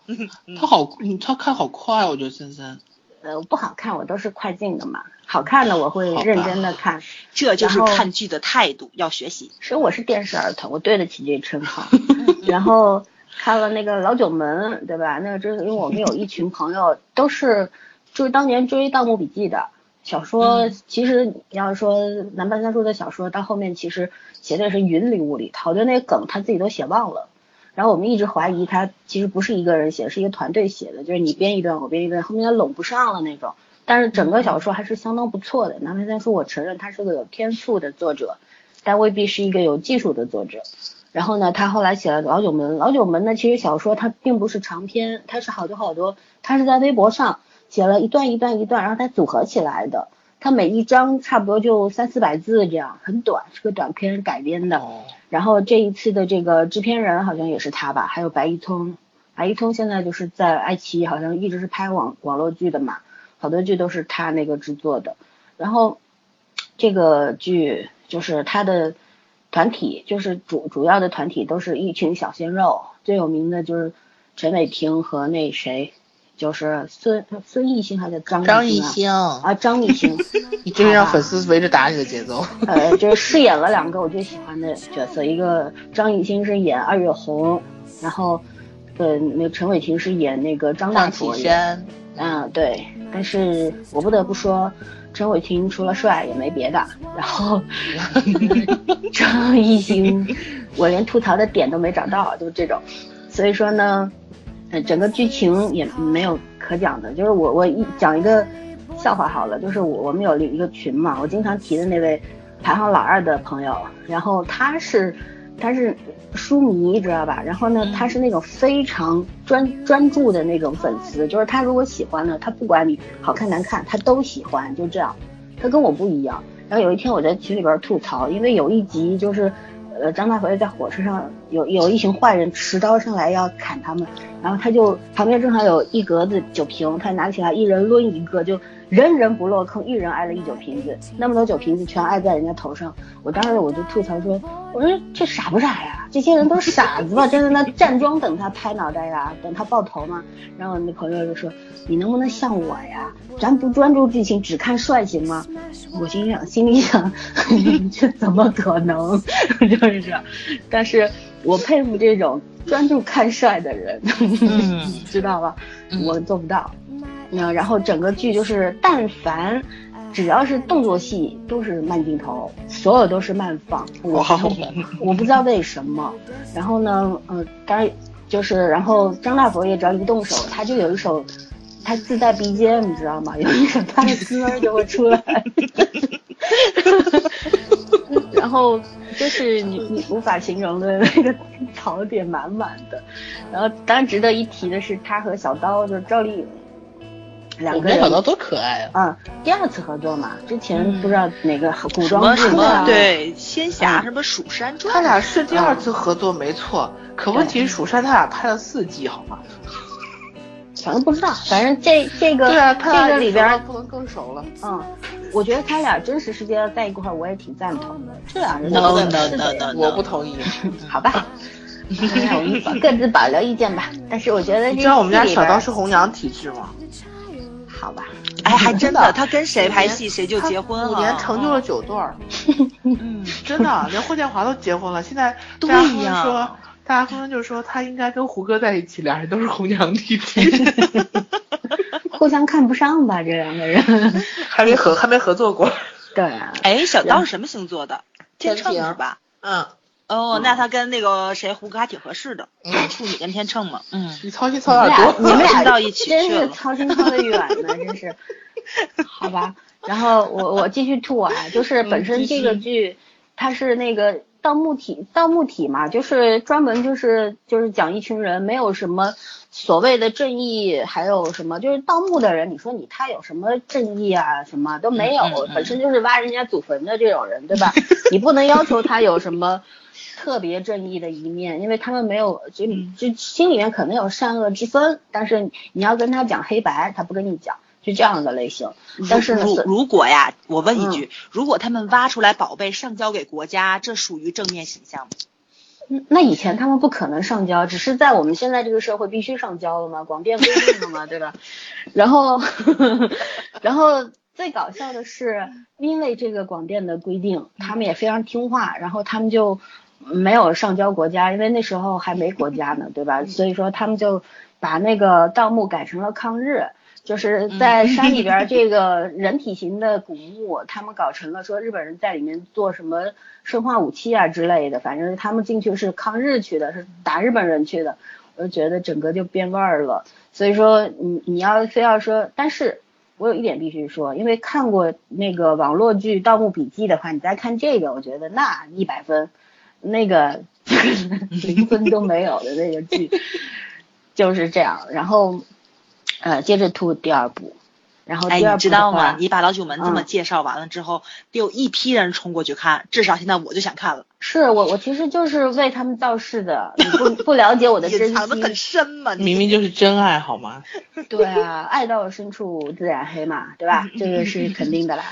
他好他看好快，我觉得森森。呃，不好看，我都是快进的嘛。好看的我会认真的看，这就是看剧的态度，要学习。其实我是电视儿童，我对得起这称号。然后看了那个老九门，对吧？那个真是因为我们有一群朋友都是就是当年追《盗墓笔记》的小说。其实你要是说南半三叔的小说，到后面其实写的是云里雾里，好多那个梗他自己都写忘了。然后我们一直怀疑他其实不是一个人写，是一个团队写的，就是你编一段我编一段，后面他拢不上了那种。但是整个小说还是相当不错的。南派三叔，我承认他是个有天赋的作者，但未必是一个有技术的作者。然后呢，他后来写了《老九门》，《老九门》呢其实小说它并不是长篇，它是好多好多，它是在微博上写了一段一段一段，然后它组合起来的。它每一章差不多就三四百字这样，很短，是个短篇改编的。然后这一次的这个制片人好像也是他吧，还有白一聪，白一聪现在就是在爱奇艺好像一直是拍网网络剧的嘛，好多剧都是他那个制作的。然后这个剧就是他的团体，就是主主要的团体都是一群小鲜肉，最有名的就是陈伟霆和那谁。就是孙孙艺兴还是张张艺兴啊？张艺兴，你这是让粉丝围着打你的节奏。呃，就是饰演了两个我最喜欢的角色，一个张艺兴是演二月红，然后呃，那个陈伟霆是演那个张大启山。嗯，对。但是我不得不说，陈伟霆除了帅也没别的。然后 张艺兴，我连吐槽的点都没找到，就这种。所以说呢。整个剧情也没有可讲的，就是我我一讲一个笑话好了，就是我我们有一个群嘛，我经常提的那位排行老二的朋友，然后他是他是书迷知道吧？然后呢，他是那种非常专专注的那种粉丝，就是他如果喜欢呢，他不管你好看难看，他都喜欢，就这样。他跟我不一样。然后有一天我在群里边吐槽，因为有一集就是。呃，张大佛在火车上有有一群坏人持刀上来要砍他们，然后他就旁边正好有一格子酒瓶，他拿起来一人抡一个，就人人不落坑，一人挨了一酒瓶子，那么多酒瓶子全挨在人家头上。我当时我就吐槽说，我说这傻不傻呀？这些人都是傻子吧？真的那站桩等他拍脑袋呀，等他爆头吗？然后我那朋友就说，你能不能像我呀？咱不专注剧情，只看帅行吗？我心想，心里想，这怎么可能？就是这样。但是我佩服这种专注看帅的人，知道吧？我做不到。那然后整个剧就是，但凡只要是动作戏都是慢镜头，所有都是慢放。我我不知道为什么。然后呢，呃，当然就是，然后张大佛也只要一动手，他就有一首，他自带 BGM，你知道吗？有一首他的歌就会出来。然后就是你你无法形容的那个槽点满满的。然后当然值得一提的是，他和小刀就是赵丽颖。两个人小刀多可爱啊！嗯，第二次合作嘛，之前不知道哪个古装剧啊，对，仙侠什么《蜀山传》，他俩是第二次合作没错，可问题是《蜀山》他俩拍了四季好吗？反正不知道，反正这这个对啊，这个里边不能更熟了。嗯，我觉得他俩真实世界要在一块儿，我也挺赞同的。这俩人，no no no，我不同意。好 吧，各自保留意见吧。但是我觉得，你知道我们家小刀是红娘体质吗？好吧，哎，还真的，他跟谁拍戏谁就结婚，五年成就了九对儿。嗯，真的，连霍建华都结婚了。现在大家纷纷说，大家纷纷就说他应该跟胡歌在一起，俩人都是红娘弟弟，互相看不上吧？这两个人还没合，还没合作过。对啊。哎，小刀是什么星座的？天秤是吧？嗯。哦，那他跟那个谁胡歌还挺合适的，处女跟天秤嘛。嗯，你操心操点多，你们俩到一起真是操心操的远呢，真是。好吧，然后我我继续吐啊，就是本身这个剧它是那个盗墓体盗墓体嘛，就是专门就是就是讲一群人没有什么所谓的正义，还有什么就是盗墓的人，你说你他有什么正义啊？什么都没有，本身就是挖人家祖坟的这种人，对吧？你不能要求他有什么。特别正义的一面，因为他们没有就就心里面可能有善恶之分，但是你要跟他讲黑白，他不跟你讲，就这样的类型。但是如如果呀，我问一句，如果他们挖出来宝贝上交给国家，这属于正面形象吗？那以前他们不可能上交，只是在我们现在这个社会必须上交了嘛，广电规定了嘛，对吧？然后 然后最搞笑的是，因为这个广电的规定，他们也非常听话，然后他们就。没有上交国家，因为那时候还没国家呢，对吧？所以说他们就把那个盗墓改成了抗日，就是在山里边 这个人体型的古墓，他们搞成了说日本人在里面做什么生化武器啊之类的，反正他们进去是抗日去的，是打日本人去的，我就觉得整个就变味儿了。所以说你你要非要说，但是我有一点必须说，因为看过那个网络剧《盗墓笔记》的话，你再看这个，我觉得那一百分。那个零分都没有的那个剧就是这样，然后呃接着吐第二部，然后第二部知道吗？你把老九门这么介绍完了之后，得有一批人冲过去看，至少现在我就想看了。是我我其实就是为他们造势的，你不不了解我的 真心，藏的很深嘛，明明就是真爱好吗？对啊，爱到深处自然黑嘛，对吧？这个是肯定的啦。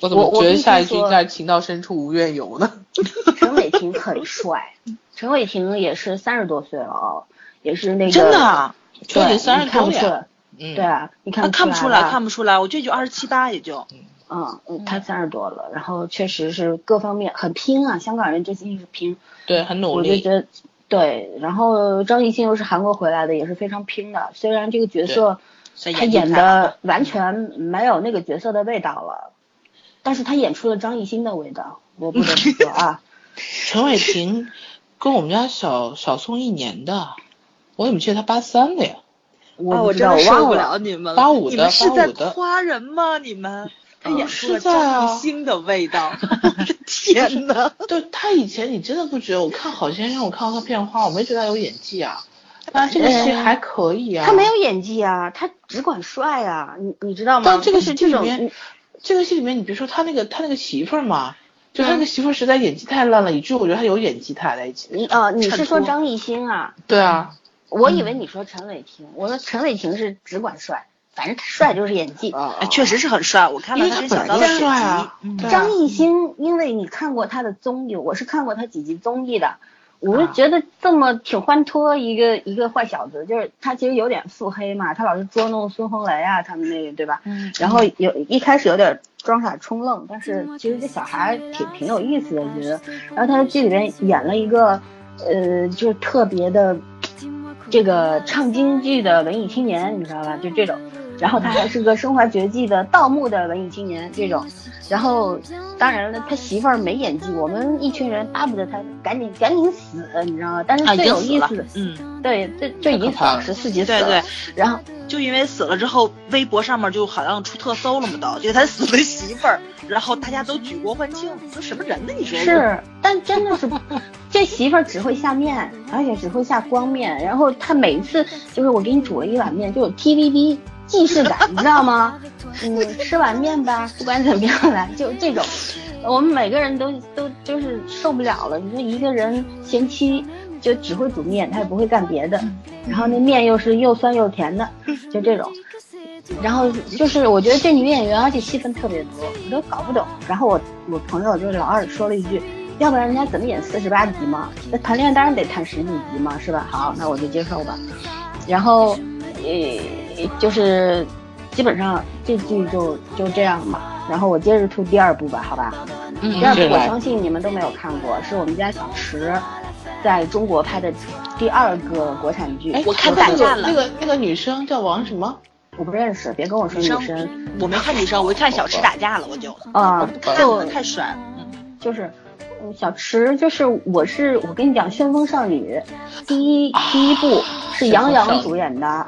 我怎么觉得下一句应该情到深处无怨尤呢？陈伟霆很帅，陈伟霆也是三十多岁了哦，也是那个真的，对，三十多岁，嗯，对啊，你看看不出来，看不出来，我这就二十七八也就，嗯嗯，他三十多了，然后确实是各方面很拼啊，香港人真心是拼，对，很努力，我就觉得对，然后张艺兴又是韩国回来的，也是非常拼的，虽然这个角色他演的完全没有那个角色的味道了。但是他演出了张艺兴的味道，我不得不说啊。陈伟霆跟我们家小小宋一年的，我怎么记得他八三的呀？我我真的受不了你们了。八五的，八五的。是在夸人吗？你们？他演出了张艺兴的味道。天哪！对他以前你真的不觉得？我看好先生我看到他片花，我没觉得他有演技啊。他这个戏还可以啊。他没有演技啊，他只管帅啊，你你知道吗？但这个是这种。这个戏里面，你别说他那个他那个媳妇儿嘛，就他那个媳妇儿实在演技太烂了，以至于我觉得他有演技，他俩在一起。你呃，你是说张艺兴啊？对啊，我以为你说陈伟霆，我说陈伟霆是只管帅，反正他帅就是演技，确实是很帅。我看了他跟小刀的帅啊。张艺兴，因为你看过他的综艺，我是看过他几集综艺的，我就觉得这么挺欢脱一个一个坏小子，就是他其实有点腹黑嘛，他老是捉弄孙红雷啊他们那个对吧？嗯。然后有一开始有点装傻充愣，但是其实这小孩挺挺有意思的，我觉得。然后他在剧里面演了一个，呃，就是特别的这个唱京剧的文艺青年，你知道吧？就这种。然后他还是个身怀绝技的盗墓的文艺青年这种，然后当然了，他媳妇儿没演技，我们一群人巴不得他赶紧赶紧死，你知道吗？但是最有意思的，嗯，对，这这已经死了十四集死了，对对，然后就因为死了之后，微博上面就好像出特搜了嘛都，就他死的媳妇儿，然后大家都举国欢庆，这什么人呢？你说是？但真的是，这媳妇儿只会下面，而且只会下光面，然后他每一次就是我给你煮了一碗面，就有 TVB。既视感，你知道吗？嗯，吃碗面吧，不管怎么样来，就这种，我们每个人都都就是受不了了。你说一个人贤妻就只会煮面，他也不会干别的，然后那面又是又酸又甜的，就这种。然后就是我觉得这女演员而且戏份特别多，我都搞不懂。然后我我朋友就是老二说了一句，要不然人家怎么演四十八集嘛？那谈恋爱当然得谈十几集嘛，是吧？好，那我就接受吧。然后。呃，就是基本上这剧就就这样嘛。然后我接着出第二部吧，好吧？嗯，第二部我相信你们都没有看过，是我们家小池在中国拍的第二个国产剧。哎我看打架了。那个那个女生叫王什么？我不认识，别跟我说女生。我没看女生，我一看小池打架了，我就啊，就太帅。嗯，就是小池，就是我是我跟你讲，《旋风少女》第一第一部是杨洋主演的。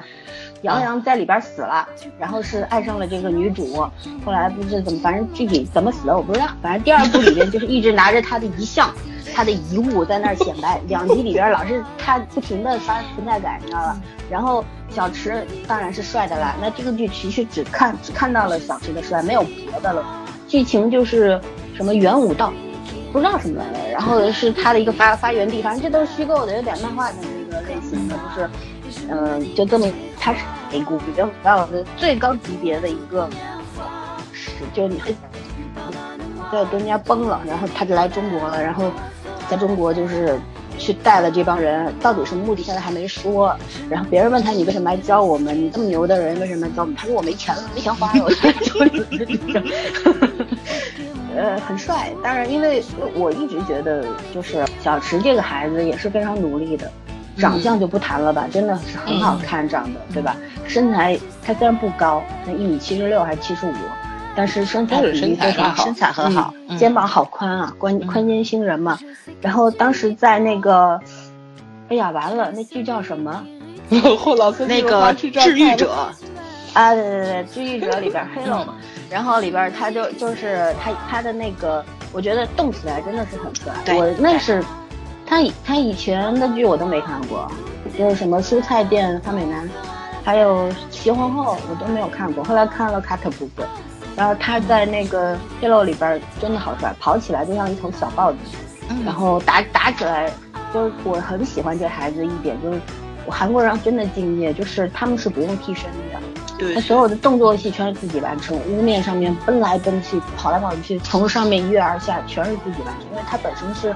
杨洋在里边死了，然后是爱上了这个女主，后来不知怎么，反正具体怎么死的我不知道。反正第二部里边就是一直拿着他的遗像，他的遗物在那儿显摆。两集里边老是他不停的刷存在感，你知道吧？然后小池当然是帅的啦。那这个剧其实只看只看到了小池的帅，没有别的了。剧情就是什么元武道，不知道什么玩意儿。然后是他的一个发发源地，反正这都是虚构的，有点漫画的那个类型的，就是。嗯，就这么，他是美股比较高的最高级别的一个，是就你在跟人家崩了，然后他就来中国了，然后在中国就是去带了这帮人，到底什么目的现在还没说。然后别人问他你为什么来教我们？你这么牛的人为什么来教我们？他说我没钱了，没钱花了，我来教你们。呃，很帅。当然，因为我一直觉得就是小池这个孩子也是非常努力的。长相就不谈了吧，真的是很好看，长得对吧？身材他虽然不高，那一米七十六还是七十五，但是身材比例非常好，身材很好，肩膀好宽啊，宽宽肩星人嘛。然后当时在那个，哎呀完了，那剧叫什么？霍老师那个治愈者啊，对对对，治愈者里边黑了嘛。然后里边他就就是他他的那个，我觉得动起来真的是很帅，我那是。他以他以前的剧我都没看过，就是什么蔬菜店花美男，还有齐皇后我都没有看过。后来看了卡特部分，然后他在那个《黑漏》里边真的好帅，跑起来就像一头小豹子，然后打打起来，就是我很喜欢这孩子一点就是，我韩国人真的敬业，就是他们是不用替身的，对，他所有的动作戏全是自己完成，屋面上面奔来奔去，跑来跑去，从上面一跃而下全是自己完成，因为他本身是。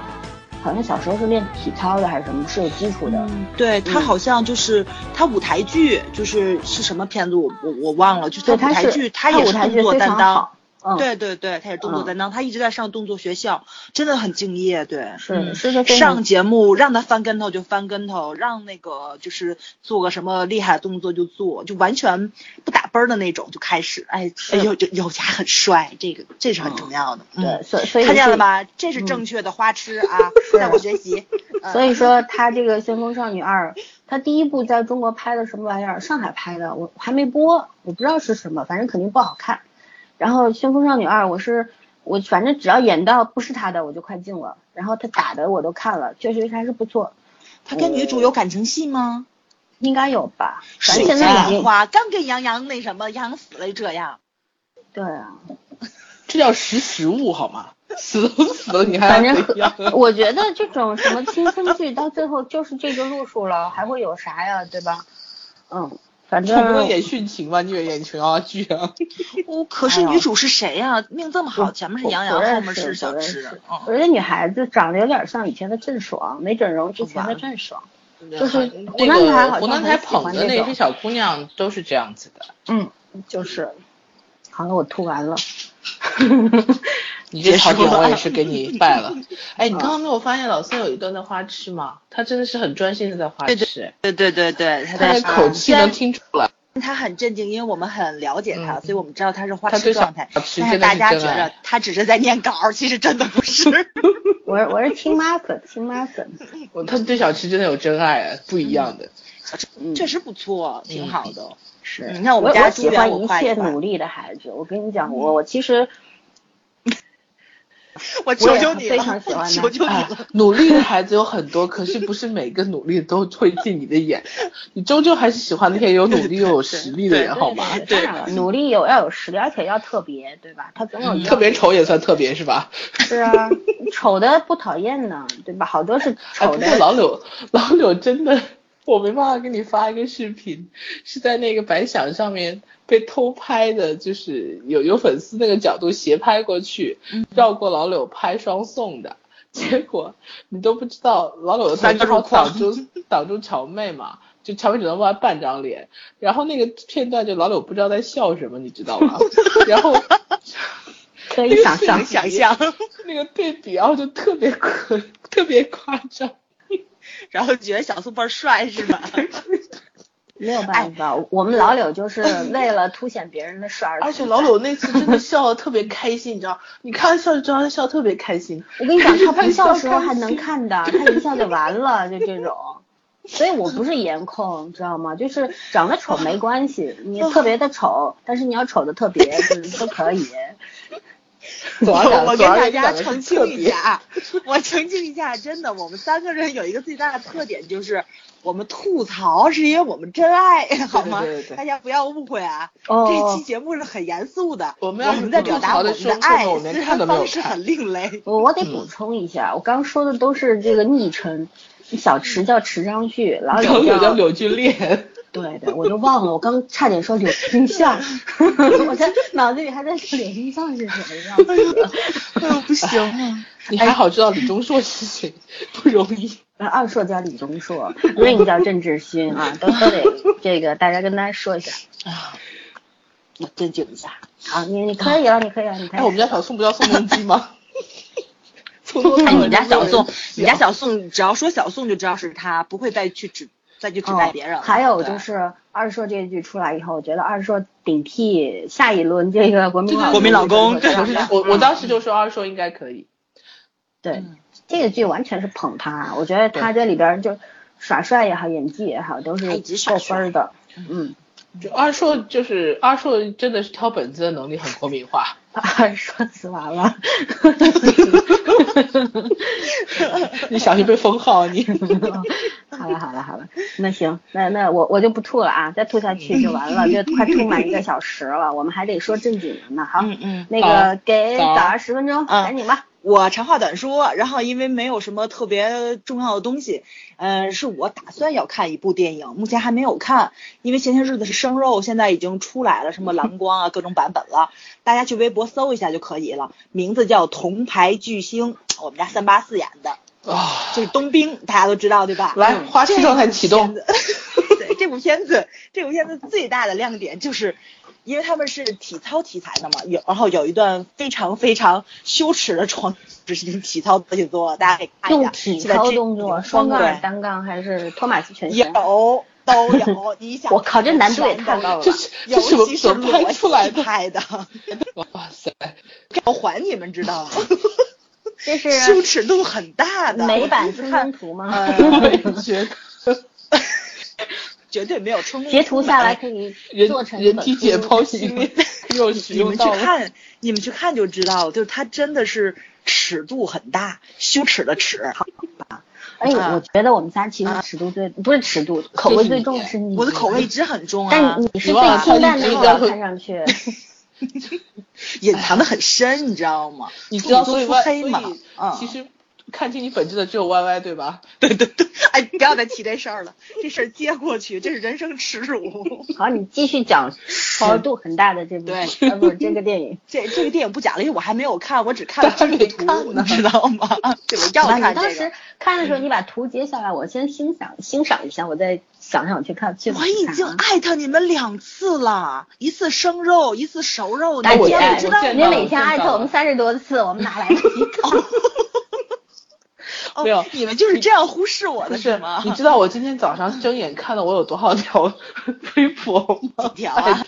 好像小时候是练体操的还是什么，是有基础的。对他好像就是他舞台剧，就是是什么片子我我我忘了，就是他舞台剧他也是动作担当。对对对，他也是动作担当，他一直在上动作学校，真的很敬业。对，是是上节目让他翻跟头就翻跟头，让那个就是做个什么厉害动作就做，就完全不打奔的那种就开始。哎哎呦，就有家很帅，这个这是很重要的。对，所所以看见了吧？这是正确的花痴啊，向我学习。所以说他这个《旋风少女二》，他第一部在中国拍的什么玩意儿？上海拍的，我还没播，我不知道是什么，反正肯定不好看。然后《旋风少女二》，我是我反正只要演到不是他的，我就快进了。然后他打的我都看了，确实还是不错。他跟女主有感情戏吗？应该有吧。水杨花刚跟杨洋那什么，杨洋死了就这样。对啊，这叫识时务好吗？死都死了，你还反正我觉得这种什么青春剧到最后就是这个路数了，还会有啥呀？对吧？嗯。反正不能演殉情吧？你以为演琼瑶剧啊？哦，可是女主是谁呀？命这么好，前面是杨洋，后面是小池。我觉得女孩子长得有点像以前的郑爽，没整容之前的郑爽。就是湖南台湖南台捧的那些小姑娘都是这样子的。嗯，就是。好了，我吐完了。你这槽点我也是给你拜了。哎，你刚刚没有发现老孙有一段在花痴吗？他真的是很专心的在花痴。对对对对，他的口气能听出来。他很震惊，因为我们很了解他，所以我们知道他是花痴状态。但是大家觉得他只是在念稿，其实真的不是。我是我是亲妈粉，亲妈粉。我他对小七真的有真爱，不一样的。确实不错，挺好的。是，你看我们家喜欢一切努力的孩子。我跟你讲，我我其实，我求求你了，非常喜欢 求求你了。努力的孩子有很多，可是不是每个努力都会进你的眼。你终究还是喜欢那些有努力又有实力的人，好吗？对，努力有要有实力，而且要特别，对吧？他总有特别丑也算特别，是吧？是啊，丑的不讨厌呢，对吧？好多是丑的。老柳，老柳真的。我没办法给你发一个视频，是在那个白想上面被偷拍的，就是有有粉丝那个角度斜拍过去，绕过老柳拍双送的，结果你都不知道老柳的头正好挡住挡住乔妹嘛，就乔妹只能露半张脸，然后那个片段就老柳不知道在笑什么，你知道吗？然后可以想象想象那个对比，然后就特别可特别夸张。然后觉得小苏倍儿帅是吧？没有办法，我们老柳就是为了凸显别人的帅。而且老柳那次真的 笑得特别开心，你知道？你看他笑就知道他笑特别开心。我跟你讲，他 不笑的时候还能看的，他一笑就完了，就这种。所以我不是颜控，知道吗？就是长得丑没关系，你特别的丑，但是你要丑的特别，就是都可以。我我跟大家澄清一下，我澄清一下，真的，我们三个人有一个最大的特点，就是我们吐槽是因为我们真爱，好吗？大家不要误会啊，这期节目是很严肃的，我们我们在表达我们的爱，虽然方式很另类。我我得补充一下，我刚说的都是这个昵称，小池叫池昌旭，老柳叫柳俊烈。对对，我都忘了，我刚差点说柳金相，我在脑子里还在说柳金相是什么样子。哎呦，不行，你还好知道李钟硕是谁，不容易。二硕叫李钟硕，Rain 叫郑智薰啊，都都得这个，大家跟大家说一下啊，我正经一下。好，你你可以了，你可以了，你可以。哎，我们家小宋不叫宋仲基吗？哎，你家小宋，你家小宋，只要说小宋就知道是他，不会再去指。再去指代别人。还有就是二硕这一句出来以后，我觉得二硕顶替下一轮这个国民国民老公。对，我我当时就说二硕应该可以。对，这个剧完全是捧他，我觉得他这里边就耍帅也好，演技也好，都是够分的。嗯。就阿硕就是阿硕，真的是挑本子的能力很国民化。阿硕死完了，你小心被封号你。好了好了好了，那行，那那我我就不吐了啊，再吐下去就完了，就快吐满一个小时了，我们还得说正经的呢。好，嗯嗯，那个给早上十分钟，赶紧吧。我长话短说，然后因为没有什么特别重要的东西，嗯，是我打算要看一部电影，目前还没有看，因为前些日子是生肉，现在已经出来了，什么蓝 光啊，各种版本了，大家去微博搜一下就可以了，名字叫《铜牌巨星》，我们家三八四演的，啊，就是冬兵，大家都知道对吧？来，花絮状态启动。对，这部片子，这部片子最大的亮点就是。因为他们是体操题材的嘛，有然后有一段非常非常羞耻的床执行体操动作，大家可以看一下。用体操动作，双杠、单杠还是托马斯全旋？有，都有。你 想，我靠，这难度也太高了。这是这是怎么拍出来的？拍的。哇塞，要还你们知道吗？这是 羞耻度很大的美版冲锋图吗？觉得。绝对没有冲截图下来可以做成人体解剖系列，你们去看，你们去看就知道了，就是它真的是尺度很大，羞耻的耻，好吧？哎，我觉得我们仨其实尺度最不是尺度，口味最重的是你。我的口味一直很重啊，但你是最清淡那个，看上去 隐藏的很深，你知道吗？你知道腹黑嘛？其实看清你本质的只有 Y Y，对吧？对对对，哎，不要再提这事儿了，这事儿接过去，这是人生耻辱。好，你继续讲尺度很大的这部，对，不这个电影，这这个电影不讲了，因为我还没有看，我只看了这个图，你知道吗？对，我要看这个。当时看的时候，你把图截下来，我先欣赏欣赏一下，我再想想去看。去我已经艾特你们两次了，一次生肉，一次熟肉，你知道？你每天艾特我们三十多次，我们哪来得及看？没有，你们就是这样忽视我的是吗？你知道我今天早上睁眼看到我有多少条微博吗？几条啊？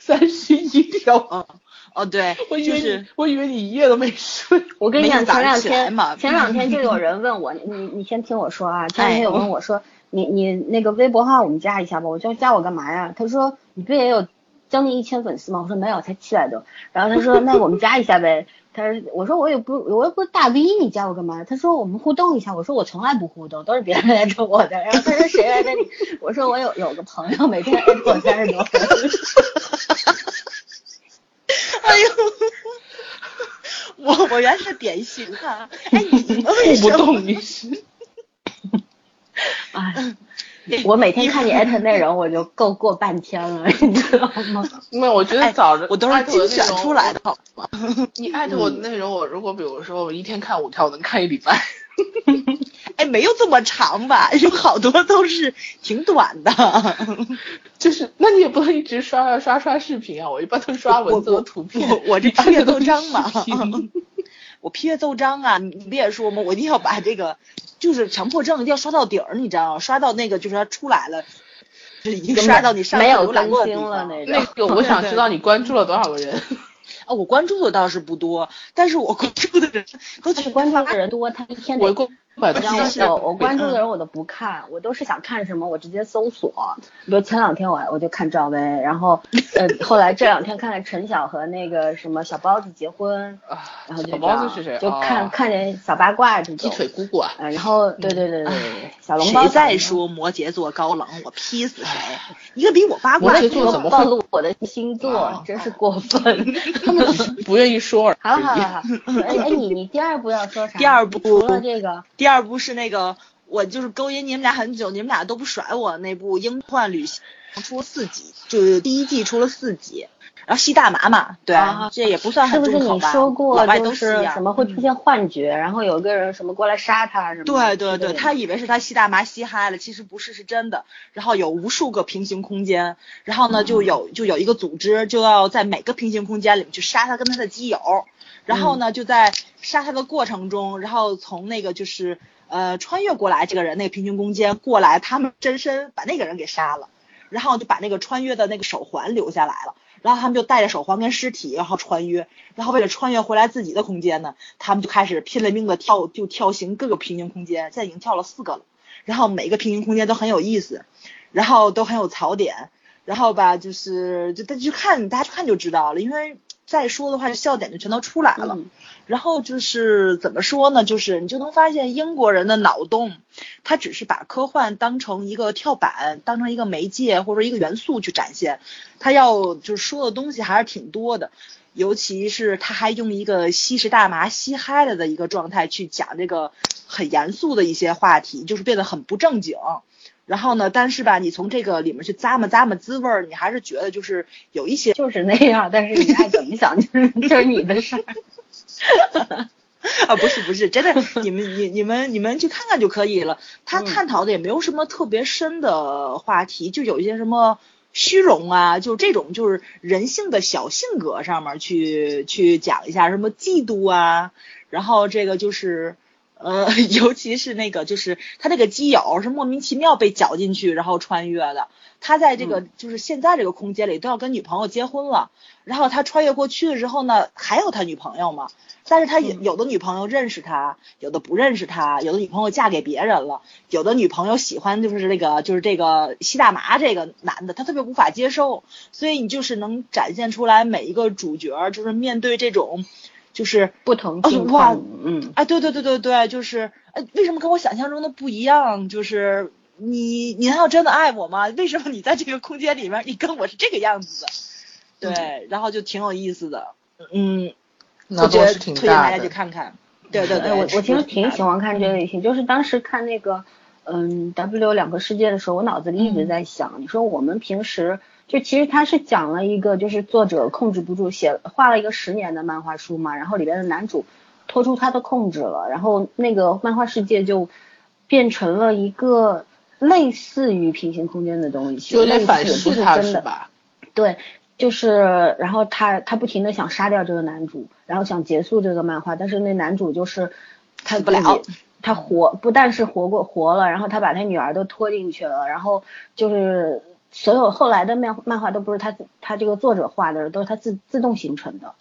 三十一条啊！哦，对，我以为你，我以为你一夜都没睡。我跟你讲，前两天，前两天就有人问我，你你先听我说啊。前两天有问我说，你你那个微博号我们加一下吧。我说加我干嘛呀？他说你不也有将近一千粉丝吗？我说没有，才七百多。然后他说那我们加一下呗。他说：“我说我也不，我又不是大 V，你加我干嘛？”他说：“我们互动一下。”我说：“我从来不互动，都是别人来着我的。”然后他说：“谁来着你？” 我说：“我有有个朋友，每天艾特我三十多粉。”哎呦，我我原来是典型啊！哎，你们为什么？哎。我每天看你艾特内容，我就够过半天了，你知道吗？没有，我觉得早着我都是精选出来的，好吗？你艾特我的内容，我如果比如说我一天看五条，我能看一礼拜。哎，没有这么长吧？有好多都是挺短的。就是，那你也不能一直刷刷刷刷视频啊！我一般都刷文字和图片。我我这批阅奏章嘛，我批阅奏章啊！你你也说吗，我一定要把这个。就是强迫症，一定要刷到底儿，你知道吗？刷到那个就是它出来了，就已经刷到你上没有更新了那个。那个我想知道你关注了多少个人。啊，我关注的倒是不多，但是我关注的人，关注的人多，他一天得。我我关注的人我都不看，我都是想看什么我直接搜索。比如前两天我我就看赵薇，然后呃后来这两天看了陈晓和那个什么小包子结婚，然后就小包子是谁？就看看见小八卦这种。鸡腿姑姑啊。然后对对对对对，小笼包。谁再说摩羯座高冷，我劈死谁！一个比我八卦。摩羯座怎么暴露我的星座？真是过分。不愿意说。好好好，哎哎你你第二部要说啥？第二部除了这个。第二部是那个，我就是勾引你们俩很久，你们俩都不甩我那部《英幻旅行》出四集，就是第一季出了四集，然后吸大麻嘛，对，这也不算很重口吧？老外都是什么会出现幻觉，然后有个人什么过来杀他什么？对对对，他以为是他吸大麻吸嗨了，其实不是，是真的。然后有无数个平行空间，然后呢就有就有一个组织就要在每个平行空间里面去杀他跟他的基友。然后呢，就在杀他的过程中，然后从那个就是呃穿越过来这个人那个平行空间过来，他们真身把那个人给杀了，然后就把那个穿越的那个手环留下来了，然后他们就带着手环跟尸体，然后穿越，然后为了穿越回来自己的空间呢，他们就开始拼了命的跳，就跳行各个平行空间，现在已经跳了四个了，然后每个平行空间都很有意思，然后都很有槽点，然后吧就是就大家去看，大家去看就知道了，因为。再说的话，笑点就全都出来了。然后就是怎么说呢？就是你就能发现英国人的脑洞，他只是把科幻当成一个跳板，当成一个媒介或者一个元素去展现。他要就是说的东西还是挺多的，尤其是他还用一个吸食大麻吸嗨了的一个状态去讲这个很严肃的一些话题，就是变得很不正经。然后呢？但是吧，你从这个里面去咂摸咂摸滋味儿，你还是觉得就是有一些就是那样。但是你爱怎么想，就是 就是你的事儿。啊，不是不是，真的，你们你你们你们去看看就可以了。他探讨的也没有什么特别深的话题，就有一些什么虚荣啊，就这种就是人性的小性格上面去去讲一下什么嫉妒啊，然后这个就是。呃，尤其是那个，就是他那个基友是莫名其妙被搅进去，然后穿越的。他在这个就是现在这个空间里都要跟女朋友结婚了，然后他穿越过去的时候呢，还有他女朋友嘛？但是他有有的女朋友认识他，有的不认识他，有的女朋友嫁给别人了，有的女朋友喜欢就是那个就是这个吸大麻这个男的，他特别无法接受。所以你就是能展现出来每一个主角就是面对这种。就是不同情况，嗯，哎，对对对对对，就是，哎，为什么跟我想象中的不一样？就是你，你难道真的爱我吗？为什么你在这个空间里面，你跟我是这个样子的？对，然后就挺有意思的，嗯，我觉得推荐大家去看看。对对对，我我其实挺喜欢看这类型，就是当时看那个嗯 W 两个世界的时候，我脑子里一直在想，你说我们平时就其实他是讲了一个就是作者控制不住写画了一个十年的漫画书嘛，然后里边的男主脱出他的控制了，然后那个漫画世界就变成了一个类似于平行空间的东西，有点反噬他是吧？对。就是，然后他他不停的想杀掉这个男主，然后想结束这个漫画，但是那男主就是他不了，他活不但是活过活了，然后他把他女儿都拖进去了，然后就是所有后来的漫漫画都不是他他这个作者画的，都是他自自动形成的，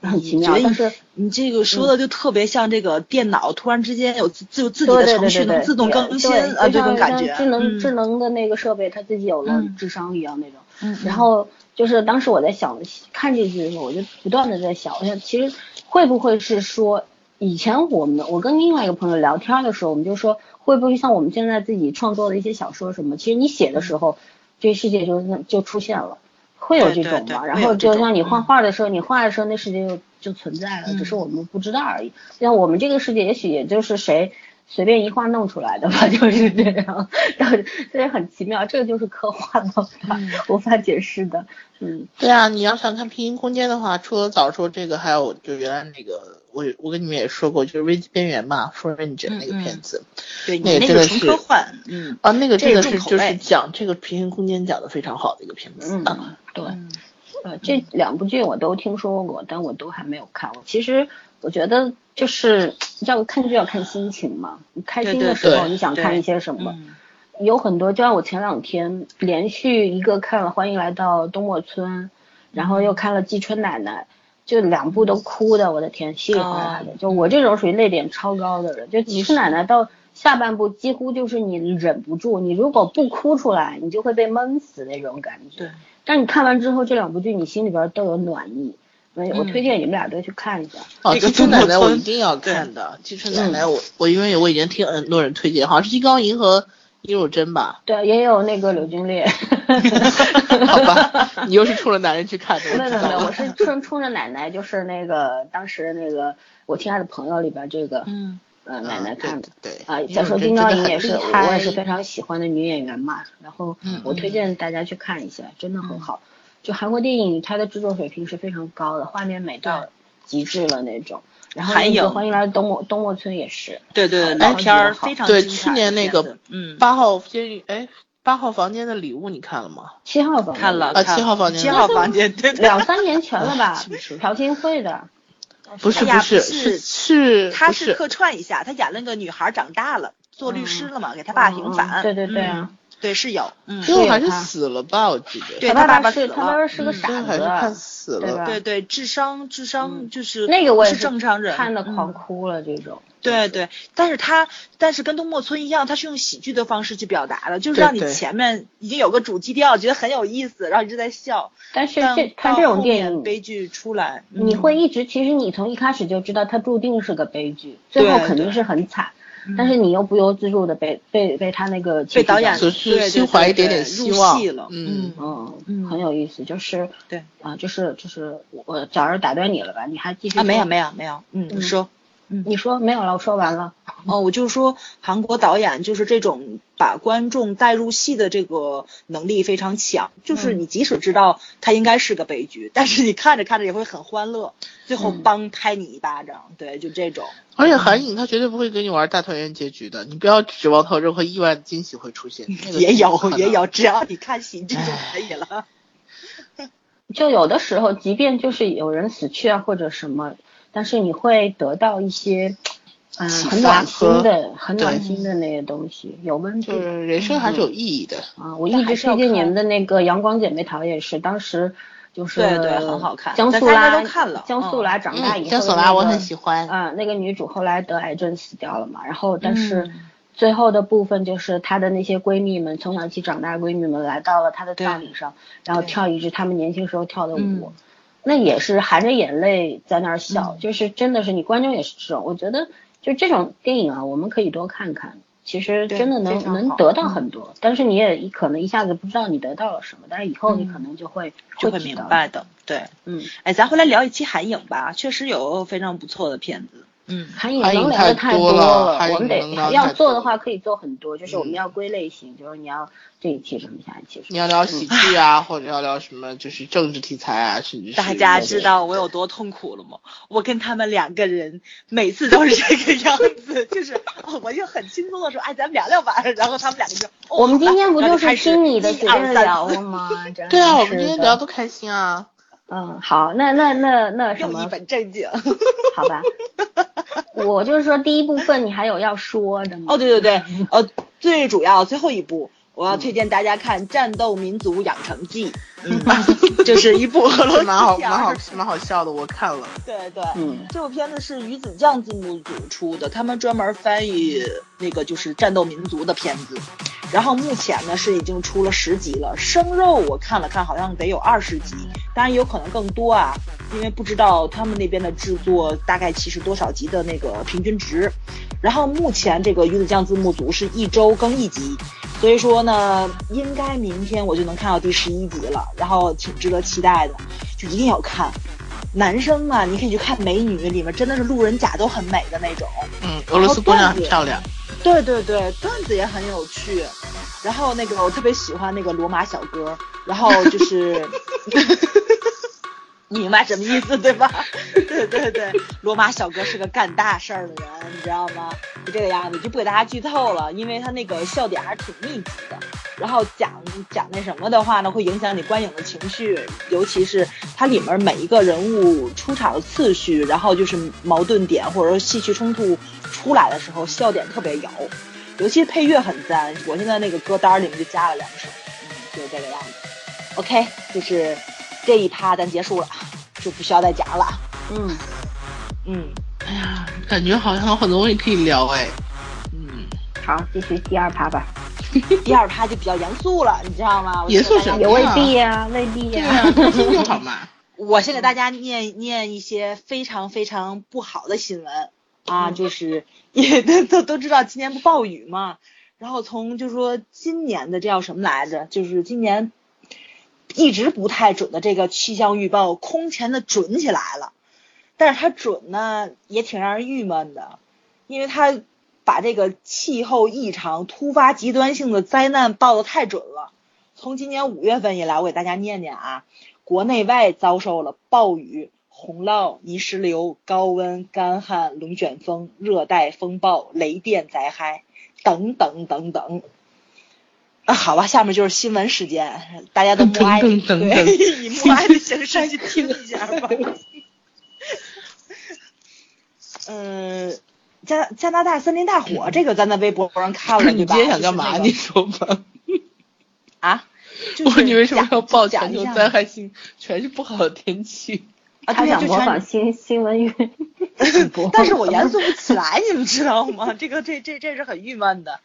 很奇妙。但是你这个说的就特别像这个电脑突然之间有自自自己的程序能自动更新啊这种感觉，智能智能的那个设备它自己有了智商一样那种，然后。就是当时我在想看这句的时候，我就不断的在想，我想其实会不会是说，以前我们我跟另外一个朋友聊天的时候，我们就说会不会像我们现在自己创作的一些小说什么，其实你写的时候，这世界就就出现了，会有这种嘛？然后就像你画画的时候，你画的时候那世界就就存在了，只是我们不知道而已。像我们这个世界，也许也就是谁。随便一画弄出来的吧，就是这样，然后这也很奇妙，这个就是科幻了，无法解释的。嗯，对啊，你要想看平行空间的话，除了早说这个，还有就原来那个，我我跟你们也说过，就是《危机边缘》嘛，Fringe 那个片子，对，那个真的是科幻，嗯，啊，那个真的是就是讲这个平行空间讲的非常好的一个片子。嗯，对，呃，这两部剧我都听说过，但我都还没有看。过。其实我觉得。就是要看剧要看心情嘛，你开心的时候你想看一些什么，有很多，就像我前两天连续一个看了《欢迎来到东莫村》，然后又看了《季春奶奶》，就两部都哭的，我的天，稀里哗啦的。就我这种属于泪点超高的人，就《季春奶奶》到下半部几乎就是你忍不住，你如果不哭出来，你就会被闷死那种感觉。对。但你看完之后，这两部剧你心里边都有暖意。我推荐你们俩都去看一下。哦，寄春奶奶我一定要看的。寄春奶奶，我我因为我已经听很多人推荐，好像是金刚银和殷汝珍吧？对，也有那个柳俊烈。好吧，你又是冲着男人去看的。没有没有，我是冲 冲着奶奶，就是那个当时那个我亲爱的朋友里边这个，嗯，呃，奶奶看的。对。啊，再说金刚银也是，我也是非常喜欢的女演员嘛。然后我推荐大家去看一下，真的很好。就韩国电影，它的制作水平是非常高的，画面美到极致了那种。然后那个《欢迎来到东莫东莫村》也是。对对，那片儿非常对，去年那个嗯八号监狱，哎，八号房间的礼物你看了吗？七号房看了啊，七号房间，七号房间，对，两三年前了吧？朴信惠的。不是不是是是，他是客串一下，他演了个女孩长大了，做律师了嘛，给他爸平反。对对对啊。对，是有，嗯，最后还是死了吧？我记得，对他爸爸是，他爸爸是个傻子，还是看死了？对对，智商智商就是那个我是正常人，看的狂哭了这种。对对，但是他但是跟东莫村一样，他是用喜剧的方式去表达的，就是让你前面已经有个主基调，觉得很有意思，然后一直在笑。但是这看这种电影悲剧出来，你会一直其实你从一开始就知道他注定是个悲剧，最后肯定是很惨。但是你又不由自主的被被被他那个被导演是心怀一点点希望。了，嗯。嗯，很有意思，就是对。啊，就是就是我早上打断你了吧？你还继续啊？没有没有没有，嗯，你说。嗯，你说没有了，我说完了。哦，我就说韩国导演就是这种把观众带入戏的这个能力非常强，就是你即使知道他应该是个悲剧，但是你看着看着也会很欢乐，最后帮拍你一巴掌，对，就这种。而且韩影他绝对不会给你玩大团圆结局的，你不要指望他有任何意外的惊喜会出现。也有也有，只要你看喜剧就可以了。就有的时候，即便就是有人死去啊或者什么。但是你会得到一些，嗯，很暖心的、很暖心的那些东西，有温度。就是人生还是有意义的啊！我一直推荐你们的那个《阳光姐妹淘》，也是当时就是对对很好看。江苏拉都看了，江苏拉长大以后，江苏拉我很喜欢啊。那个女主后来得癌症死掉了嘛，然后但是最后的部分就是她的那些闺蜜们，从小一起长大的闺蜜们来到了她的葬礼上，然后跳一支她们年轻时候跳的舞。那也是含着眼泪在那儿笑，就是真的是你观众也是这种，我觉得就这种电影啊，我们可以多看看，其实真的能能得到很多，但是你也可能一下子不知道你得到了什么，但是以后你可能就会就会明白的，对，嗯，哎，咱回来聊一期韩影吧，确实有非常不错的片子，嗯，韩影能聊的太多了，我们得要做的话可以做很多，就是我们要归类型，就是你要这一期什么下一期什么。你要聊喜剧啊，或者要聊什么，就是政治题材啊，甚至大家知道我有多痛苦了吗？我跟他们两个人每次都是这个样子，就是我就很轻松的说，哎，咱们聊聊吧，然后他们两个就，我们今天不就是听你的随便聊了吗？对啊，我们今天聊多开心啊。嗯，好，那那那那什么？一本正经，好吧。我就是说，第一部分你还有要说的吗？哦，对对对，呃，最主要最后一部，我要推荐大家看《战斗民族养成记》，嗯，就是一部俄罗斯蛮好蛮好蛮好笑的，我看了。对对，嗯，这部片子是鱼子酱字幕组出的，他们专门翻译那个就是战斗民族的片子。然后目前呢是已经出了十集了，生肉我看了看，好像得有二十集，当然有可能更多啊，因为不知道他们那边的制作大概其实多少集的那个平均值。然后目前这个鱼子酱字幕组是一周更一集，所以说呢，应该明天我就能看到第十一集了，然后挺值得期待的，就一定要看。男生嘛，你可以去看美女，里面真的是路人甲都很美的那种。嗯，俄罗斯姑娘很漂亮。对对对，段子也很有趣。然后那个我特别喜欢那个罗马小哥，然后就是，你明白什么意思对吧？对对对，罗马小哥是个干大事儿的人，你知道吗？就这个样子，就不给大家剧透了，因为他那个笑点还是挺密集的。然后讲讲那什么的话呢，会影响你观影的情绪，尤其是它里面每一个人物出场的次序，然后就是矛盾点或者说戏剧冲突出来的时候，笑点特别有。尤其配乐很赞，我现在那个歌单里面就加了两首，嗯，就是这个样子。OK，就是这一趴咱结束了，就不需要再讲了。嗯嗯，哎呀，感觉好像有很多东西可以聊哎。嗯，好，继续第二趴吧。第二趴就比较严肃了，你知道吗？严肃什么？也未必呀，未必呀。听就好嘛。我先给大家念念一些非常非常不好的新闻。啊，就是也都都都知道今年不暴雨嘛，然后从就是说今年的这叫什么来着？就是今年一直不太准的这个气象预报空前的准起来了，但是它准呢也挺让人郁闷的，因为它把这个气候异常、突发极端性的灾难报的太准了。从今年五月份以来，我给大家念念啊，国内外遭受了暴雨。洪涝、泥石流、高温、干旱、龙卷风、热带风暴、雷电灾害等等等等。啊，好吧，下面就是新闻时间，大家都默哀，对，以默哀的形式去 听一下吧。嗯，加加拿大森林大火，这个咱在微博上看了，你今天想干嘛？你说吧。啊？我你为什么要报全球灾害性？全是不好的天气。他想模仿新新闻语，但是我严肃不起来，你们知道吗？这个这这这是很郁闷的，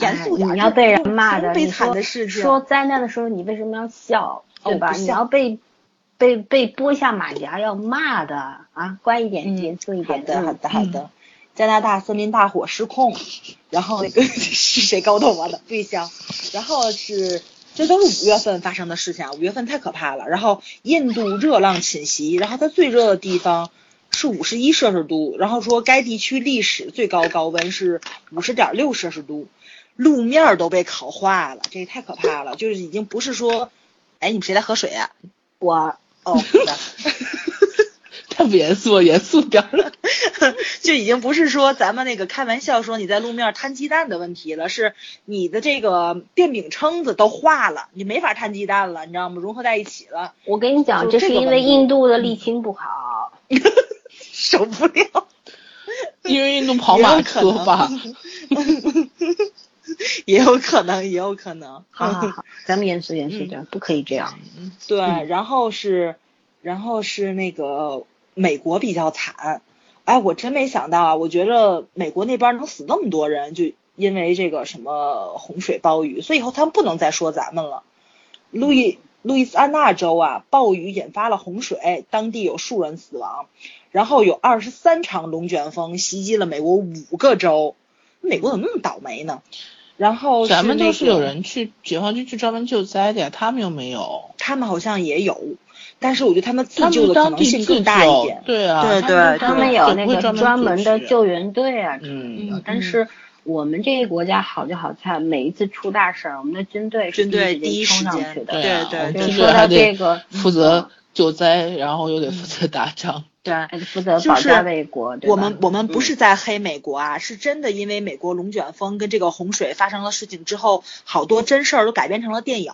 严肃点。你要被人骂的，悲惨的事情。说灾难的时候，你为什么要笑？对吧？你要被被被拨下马甲要骂的啊！乖一点，严肃一点。好的，好的，好的。加拿大森林大火失控，然后那个 是谁高头我的对象？然后是。这都是五月份发生的事情啊，五月份太可怕了。然后印度热浪侵袭，然后它最热的地方是五十一摄氏度，然后说该地区历史最高高温是五十点六摄氏度，路面都被烤化了，这也太可怕了。就是已经不是说，哎，你们谁在喝水呀？我哦。太不严肃，严肃点了，就已经不是说咱们那个开玩笑说你在路面摊鸡蛋的问题了，是你的这个电饼铛子都化了，你没法摊鸡蛋了，你知道吗？融合在一起了。我跟你讲，这是因为印度的沥青不好，受不了。因为印度跑马车吧，也有可能，也有可能。好好好，咱们严肃严肃点，不可以这样。对，然后是，然后是那个。美国比较惨，哎，我真没想到啊！我觉得美国那边能死那么多人，就因为这个什么洪水暴雨，所以以后他们不能再说咱们了。路易路易斯安那州啊，暴雨引发了洪水，当地有数人死亡，然后有二十三场龙卷风袭击了美国五个州。美国怎么那么倒霉呢？然后咱们就是有人去解放军去专门救灾的呀，他们又没有，他们好像也有。但是我觉得他们自救的可能性更大一点。对啊，对对，他们有那个专门的救援队啊，嗯，但是。我们这个国家好就好在每一次出大事儿，我们的军队军队第一时间的，对对对，说到这个负责救灾，然后又得负责打仗，对，负责保家卫国。我们我们不是在黑美国啊，是真的，因为美国龙卷风跟这个洪水发生了事情之后，好多真事儿都改编成了电影，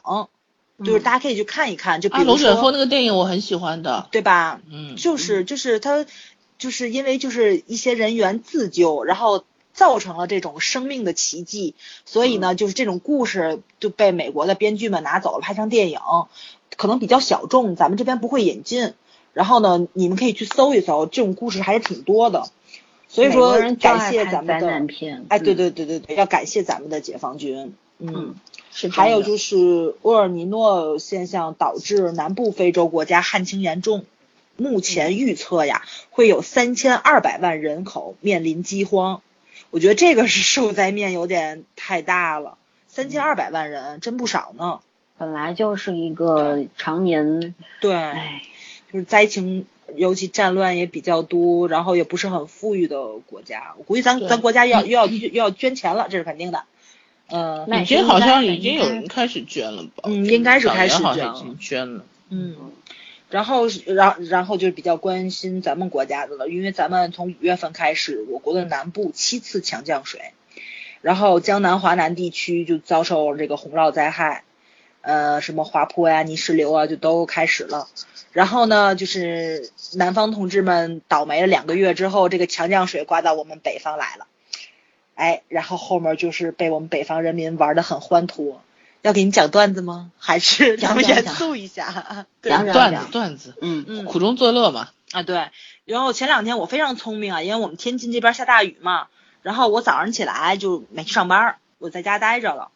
就是大家可以去看一看。就比如龙卷风那个电影我很喜欢的，对吧？嗯，就是就是他就是因为就是一些人员自救，然后。造成了这种生命的奇迹，所以呢，就是这种故事就被美国的编剧们拿走了，拍成电影，可能比较小众，咱们这边不会引进。然后呢，你们可以去搜一搜，这种故事还是挺多的。所以说，感谢咱们的，哎，对对对对对，要感谢咱们的解放军。嗯，是。还有就是厄尔尼诺现象导致南部非洲国家旱情严重，目前预测呀，会有三千二百万人口面临饥荒。我觉得这个是受灾面有点太大了，三千二百万人真不少呢。本来就是一个常年对，就是灾情，尤其战乱也比较多，然后也不是很富裕的国家。我估计咱咱国家要又要又要捐钱了，这是肯定的。嗯，已经好像已经有人开始捐了吧？嗯，应该是开始捐了。捐了。嗯。然后，然然后就是比较关心咱们国家的了，因为咱们从五月份开始，我国的南部七次强降水，然后江南、华南地区就遭受这个洪涝灾害，呃，什么滑坡呀、泥石流啊，就都开始了。然后呢，就是南方同志们倒霉了两个月之后，这个强降水刮到我们北方来了，哎，然后后面就是被我们北方人民玩的很欢脱。要给你讲段子吗？还是咱们严肃一下？讲段子，段子，嗯嗯，苦中作乐嘛。啊对，然后前两天我非常聪明啊，因为我们天津这边下大雨嘛，然后我早上起来就没去上班，我在家待着了。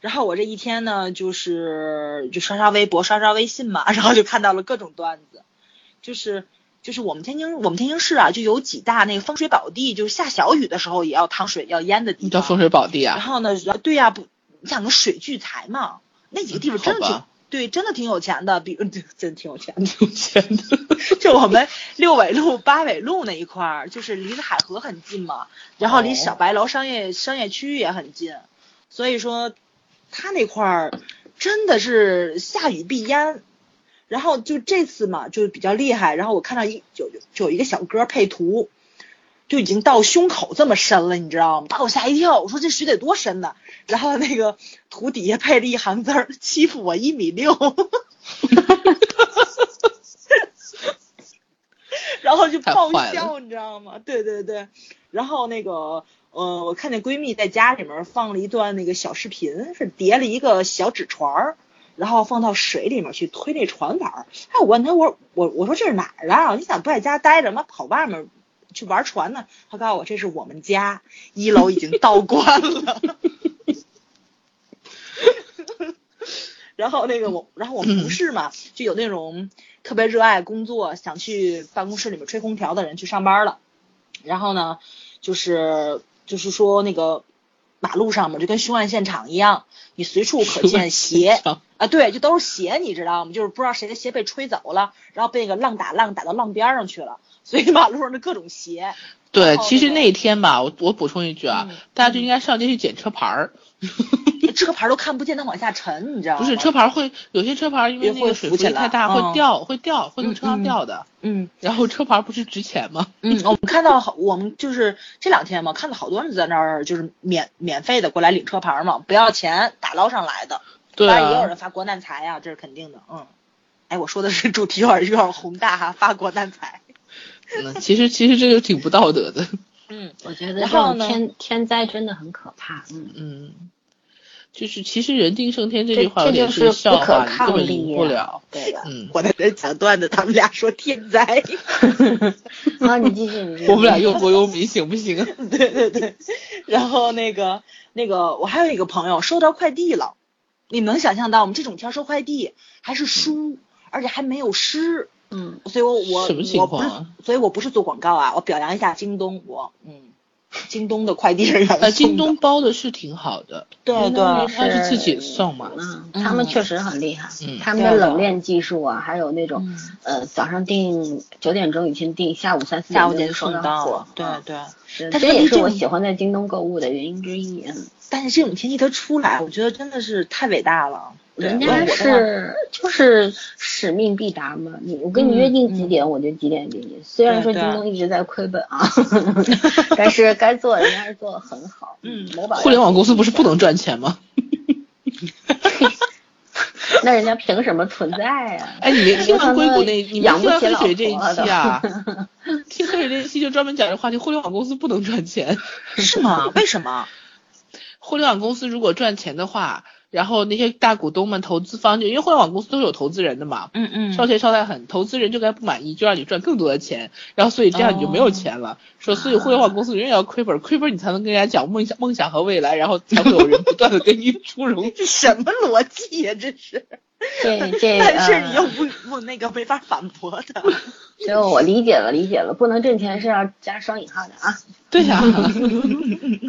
然后我这一天呢，就是就刷刷微博，刷刷微信嘛，然后就看到了各种段子，就是就是我们天津我们天津市啊，就有几大那个风水宝地，就是下小雨的时候也要淌水要淹的地方。叫风水宝地啊？然后呢，对呀不。你想个水聚财嘛？那几个地方真的挺对，真的挺有钱的，比 真挺有钱，挺有钱的。就我们六纬路、八纬路那一块儿，就是离着海河很近嘛，然后离小白楼商业商业区域也很近，所以说他那块儿真的是下雨必淹。然后就这次嘛，就比较厉害。然后我看到一就就有一个小哥配图。就已经到胸口这么深了，你知道吗？把我吓一跳。我说这水得多深呢？然后那个图底下配了一行字儿：欺负我一米六。然后就爆笑，你知道吗？对对对。然后那个呃，我看见闺蜜在家里面放了一段那个小视频，是叠了一个小纸船儿，然后放到水里面去推那船板儿。哎，我问她，我我我说这是哪儿啊？你咋不在家待着，妈跑外面？去玩船呢，她告诉我这是我们家一楼已经倒 灌了，然后那个我，然后我们同事嘛，就有那种特别热爱工作，想去办公室里面吹空调的人去上班了，然后呢，就是就是说那个马路上嘛，就跟凶案现场一样，你随处可见鞋啊，对，就都是鞋，你知道吗？就是不知道谁的鞋被吹走了，然后被那个浪打浪打到浪边上去了。所以马路上的各种鞋。对，其实那一天吧，我我补充一句啊，大家就应该上街去捡车牌儿。车牌都看不见，它往下沉，你知道吗？不是车牌会有些车牌因为那个水力太大会掉，会掉，会从车上掉的。嗯。然后车牌不是值钱吗？嗯，我们看到好，我们就是这两天嘛，看到好多人在那儿就是免免费的过来领车牌嘛，不要钱打捞上来的。对。当然也有人发国难财呀，这是肯定的。嗯。哎，我说的是主题有点有点宏大哈，发国难财。嗯，其实其实这个挺不道德的。嗯，我觉得这种天天灾真的很可怕。嗯嗯，就是其实人定胜天这句话有点是笑话，根本赢不了。对的。嗯，我在这讲段子，他们俩说 天灾。啊，你继续，你继续。我们俩忧国忧民行不行？对对对。然后那个那个，我还有一个朋友收到快递了，你能想象到我们这种天收快递还是书，而且还没有诗。嗯，所以我我我不是，所以我不是做广告啊，我表扬一下京东，我嗯，京东的快递人员呃，京东包的是挺好的，对对，他是自己送嘛，嗯，他们确实很厉害，嗯，他们的冷链技术啊，还有那种呃早上订九点钟以前订，下午三四点就送到，对对，是这也是我喜欢在京东购物的原因之一。但是这种天气它出来，我觉得真的是太伟大了。人家是就是使命必达嘛，你我跟你约定几点，我就几点给你。虽然说京东一直在亏本啊，但是该做人家是做的很好。嗯，某宝互联网公司不是不能赚钱吗？那人家凭什么存在呀？哎，你没听硅谷那你养不起黑水这一期啊？听黑水这一期就专门讲这话题，互联网公司不能赚钱，是吗？为什么？互联网公司如果赚钱的话。然后那些大股东们、投资方就因为互联网公司都是有投资人的嘛，嗯嗯，烧钱烧太狠，投资人就该不满意，就让你赚更多的钱，然后所以这样你就没有钱了。说所以互联网公司永远要亏本，亏本你才能跟人家讲梦想、梦想和未来，然后才会有人不断的给你 出融。这什么逻辑呀？这是。这这，但是你又不不那个没法反驳的。就我理解了，理解了，不能挣钱是要加双引号的啊。对呀。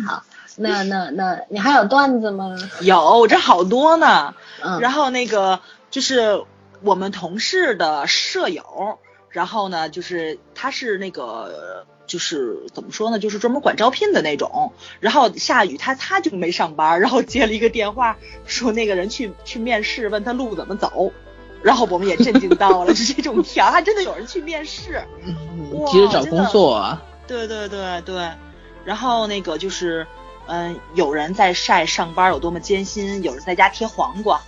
好。那那那你还有段子吗？有，这好多呢。嗯，然后那个就是我们同事的舍友，然后呢，就是他是那个就是怎么说呢，就是专门管招聘的那种。然后下雨，他他就没上班，然后接了一个电话，说那个人去去面试，问他路怎么走。然后我们也震惊到了，就这种条，还真的有人去面试，急着找工作啊。对对对对，然后那个就是。嗯，有人在晒上班有多么艰辛，有人在家贴黄瓜，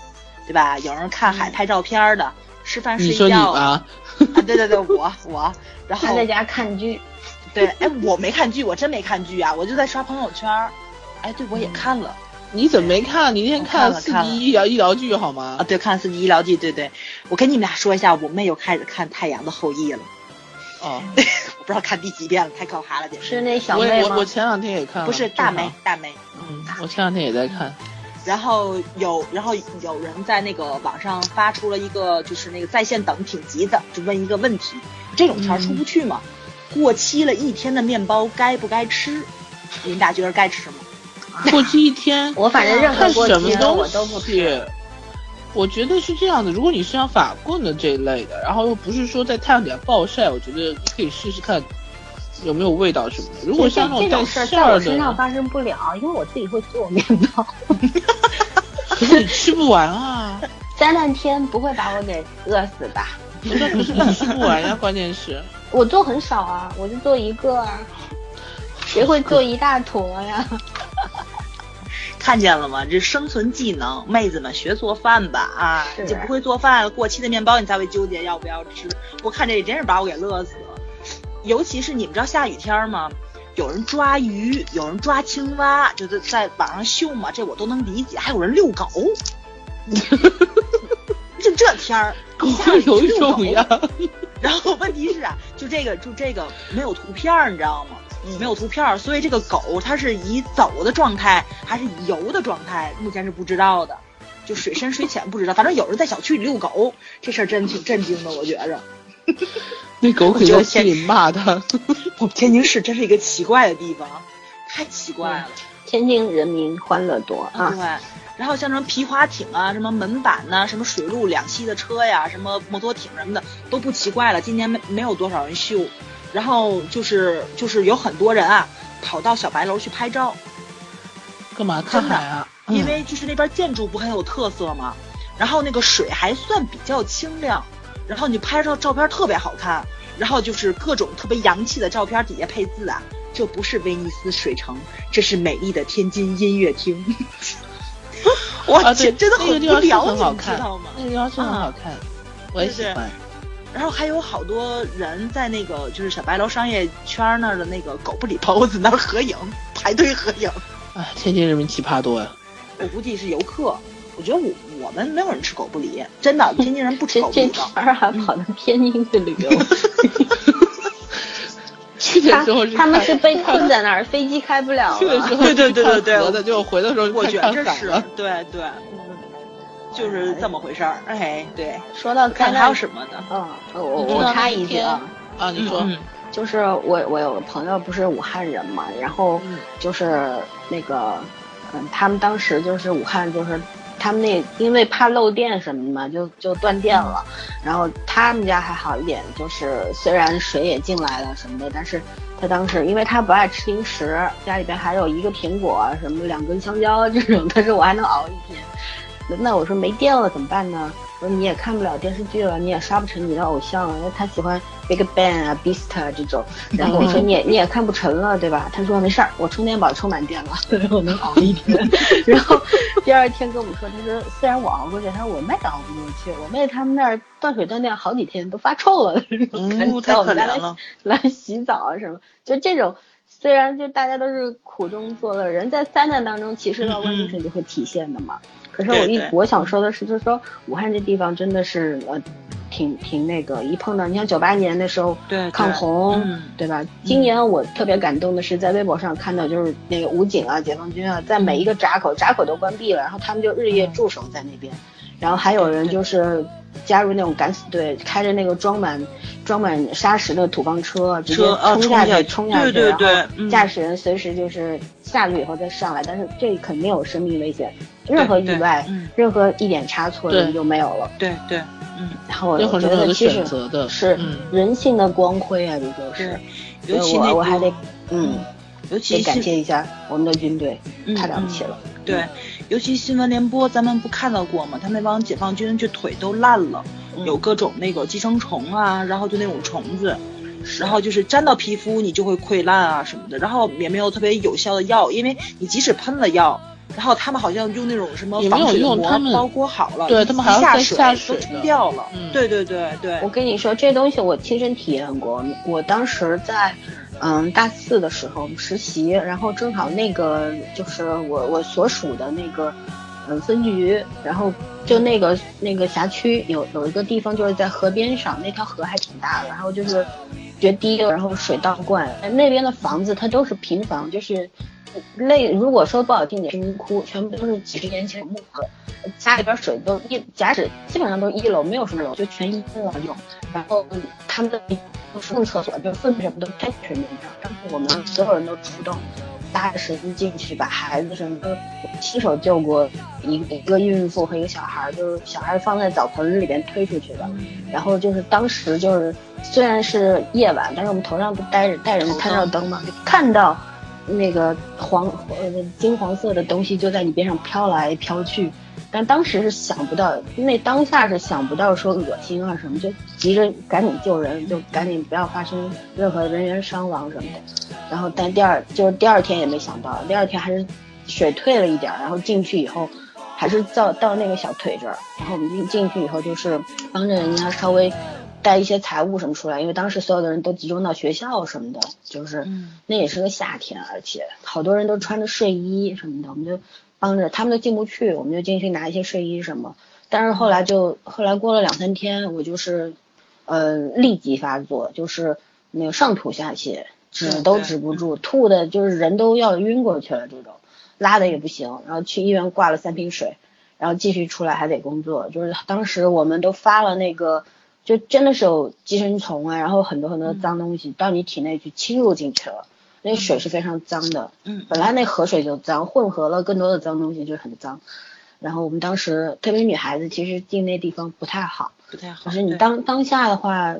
对吧？有人看海拍照片的，吃饭睡觉。你说你啊？对对对，我我。然后还在家看剧。对，哎，我没看剧，我真没看剧啊，我就在刷朋友圈。哎，对，我也看了。你怎么没看？你那天看了四级医疗医疗剧好吗？啊，对，看了四级医疗剧，对对。我跟你们俩说一下，我妹又开始看《太阳的后裔》了。哦，我 不知道看第几遍了，太可怕了，简直。是那小妹吗？我我前两天也看了。不是大梅，大梅。嗯，我前两天也在看。然后有，然后有人在那个网上发出了一个，就是那个在线等挺急的，就问一个问题：这种钱出不去吗？过期了一天的面包该不该吃？你们俩觉得该吃吗？过期一天，我反正任何过期的我都不吃。我觉得是这样的，如果你是像法棍的这一类的，然后又不是说在太阳底下暴晒，我觉得你可以试试看有没有味道什么的。如果像那种带馅儿的，在我身上发生不了，因为我自己会做面包。可是你吃不完啊！三两天不会把我给饿死吧？不是，不是你吃不完呀，关键是。我做很少啊，我就做一个啊，谁会做一大坨呀？看见了吗？这生存技能，妹子们学做饭吧啊！你就不会做饭了，过期的面包你才会纠结要不要吃。我看这真是把我给乐死了。尤其是你们知道下雨天吗？有人抓鱼，有人抓青蛙，就是在网上秀嘛，这我都能理解。还有人遛狗，就这天儿，下雨遛狗呀。然后问题是啊，就这个就这个没有图片，你知道吗？没有图片，所以这个狗它是以走的状态还是以游的状态，目前是不知道的。就水深水浅不知道，反正有人在小区里遛狗，这事儿真挺震惊的，我觉着。那狗可以在心里骂他。我们天津市真是一个奇怪的地方，太奇怪了。天津人民欢乐多啊。对。然后像什么皮划艇啊，什么门板呐，什么水陆两栖的车呀，什么摩托艇什么的都不奇怪了。今年没没有多少人修。然后就是就是有很多人啊，跑到小白楼去拍照，干嘛看海啊？因为就是那边建筑不很有特色吗？然后那个水还算比较清亮，然后你拍照照片特别好看，然后就是各种特别洋气的照片底下配字啊，这不是威尼斯水城，这是美丽的天津音乐厅。我去，真的很无聊，你知道吗？那个地方是很好看，我也喜欢。然后还有好多人在那个就是小白楼商业圈那儿的那个狗不理包子那儿合影，排队合影。哎，天津人民奇葩多呀！我估计是游客。我觉得我我们没有人吃狗不理，真的，天津人不吃狗不理。这团儿还跑到天津去旅游。去的时候他们是被困在那儿，飞机开不了。去的时候对对对对对，的就回的时候我觉得是，对对。就是这么回事儿，哎，对。说到看还有什么的？嗯，我我插一句啊，啊，你说，就是我我有个朋友不是武汉人嘛，然后就是那个嗯，他们当时就是武汉就是他们那因为怕漏电什么的嘛，就就断电了。然后他们家还好一点，就是虽然水也进来了什么的，但是他当时因为他不爱吃零食，家里边还有一个苹果什么两根香蕉这种，但是我还能熬一天。那我说没电了怎么办呢？我说你也看不了电视剧了，你也刷不成你的偶像了，因为他喜欢 Big Bang 啊，Beast 啊这种。然后我说你也你也看不成了，对吧？他说没事儿，我充电宝充满电了，我能熬一天。然后第二天跟我们说，他说虽然我熬过去，他说我妹熬不过去，我妹他们那儿断水断电好几天都发臭了，嗯，太可怜了。来洗澡啊什么，就这种。虽然就大家都是苦中作乐，人在灾难当中，其实到问题上就会体现的嘛。可是我一我想说的是，就是说武汉这地方真的是呃，挺挺那个，一碰到你像九八年那时候抗洪，对吧？今年我特别感动的是在微博上看到，就是那个武警啊、解放军啊，在每一个闸口，闸口都关闭了，然后他们就日夜驻守在那边，然后还有人就是。加入那种敢死队，开着那个装满装满沙石的土方车，直接冲下去，冲下去，然后驾驶人随时就是下去以后再上来，但是这肯定有生命危险，任何意外，任何一点差错人就没有了。对对，嗯，然后我觉得其实是人性的光辉啊，这就是。尤其我我还得嗯，尤其感谢一下我们的军队，太了不起了。对。尤其新闻联播，咱们不看到过吗？他那帮解放军就腿都烂了，有各种那个寄生虫啊，然后就那种虫子，然后就是沾到皮肤你就会溃烂啊什么的，然后也没有特别有效的药，因为你即使喷了药，然后他们好像用那种什么防水膜包裹好了，对他们还要下水都冲掉了。对对对对，我跟你说这东西我亲身体验过，我当时在。嗯，大四的时候实习，然后正好那个就是我我所属的那个嗯分局，然后就那个那个辖区有有一个地方就是在河边上，那条河还挺大的，然后就是决堤，然后水倒灌，那边的房子它都是平房，就是类如果说不好听点是民窟，全部都是几十年前木头，家里边水都一假使基本上都是一楼，没有什么楼，就全一楼用，然后他们的。上厕所就粪什么都在水面上，当时我们所有人都出动，搭着绳子进去，把孩子什么的亲手救过一一个孕妇和一个小孩，就是小孩放在澡盆里边推出去的。然后就是当时就是虽然是夜晚，但是我们头上不带着带着探照灯嘛，就看到那个黄呃金黄色的东西就在你边上飘来飘去。但当时是想不到，那当下是想不到说恶心啊什么，就急着赶紧救人，就赶紧不要发生任何人员伤亡什么的。然后，但第二就是第二天也没想到，第二天还是水退了一点，然后进去以后，还是到到那个小腿这儿。然后我们进进去以后，就是帮着人家稍微带一些财物什么出来，因为当时所有的人都集中到学校什么的，就是那也是个夏天，而且好多人都穿着睡衣什么的，我们就。帮着他们都进不去，我们就进去拿一些睡衣什么。但是后来就后来过了两三天，我就是，呃，立即发作，就是那个上吐下泻，止都止不住，吐的就是人都要晕过去了这种，拉的也不行。然后去医院挂了三瓶水，然后继续出来还得工作。就是当时我们都发了那个，就真的是有寄生虫啊，然后很多很多脏东西到你体内去侵入进去了。那水是非常脏的，嗯，本来那河水就脏，混合了更多的脏东西，就很脏。然后我们当时，特别女孩子，其实进那地方不太好，不太好。可是你当当下的话，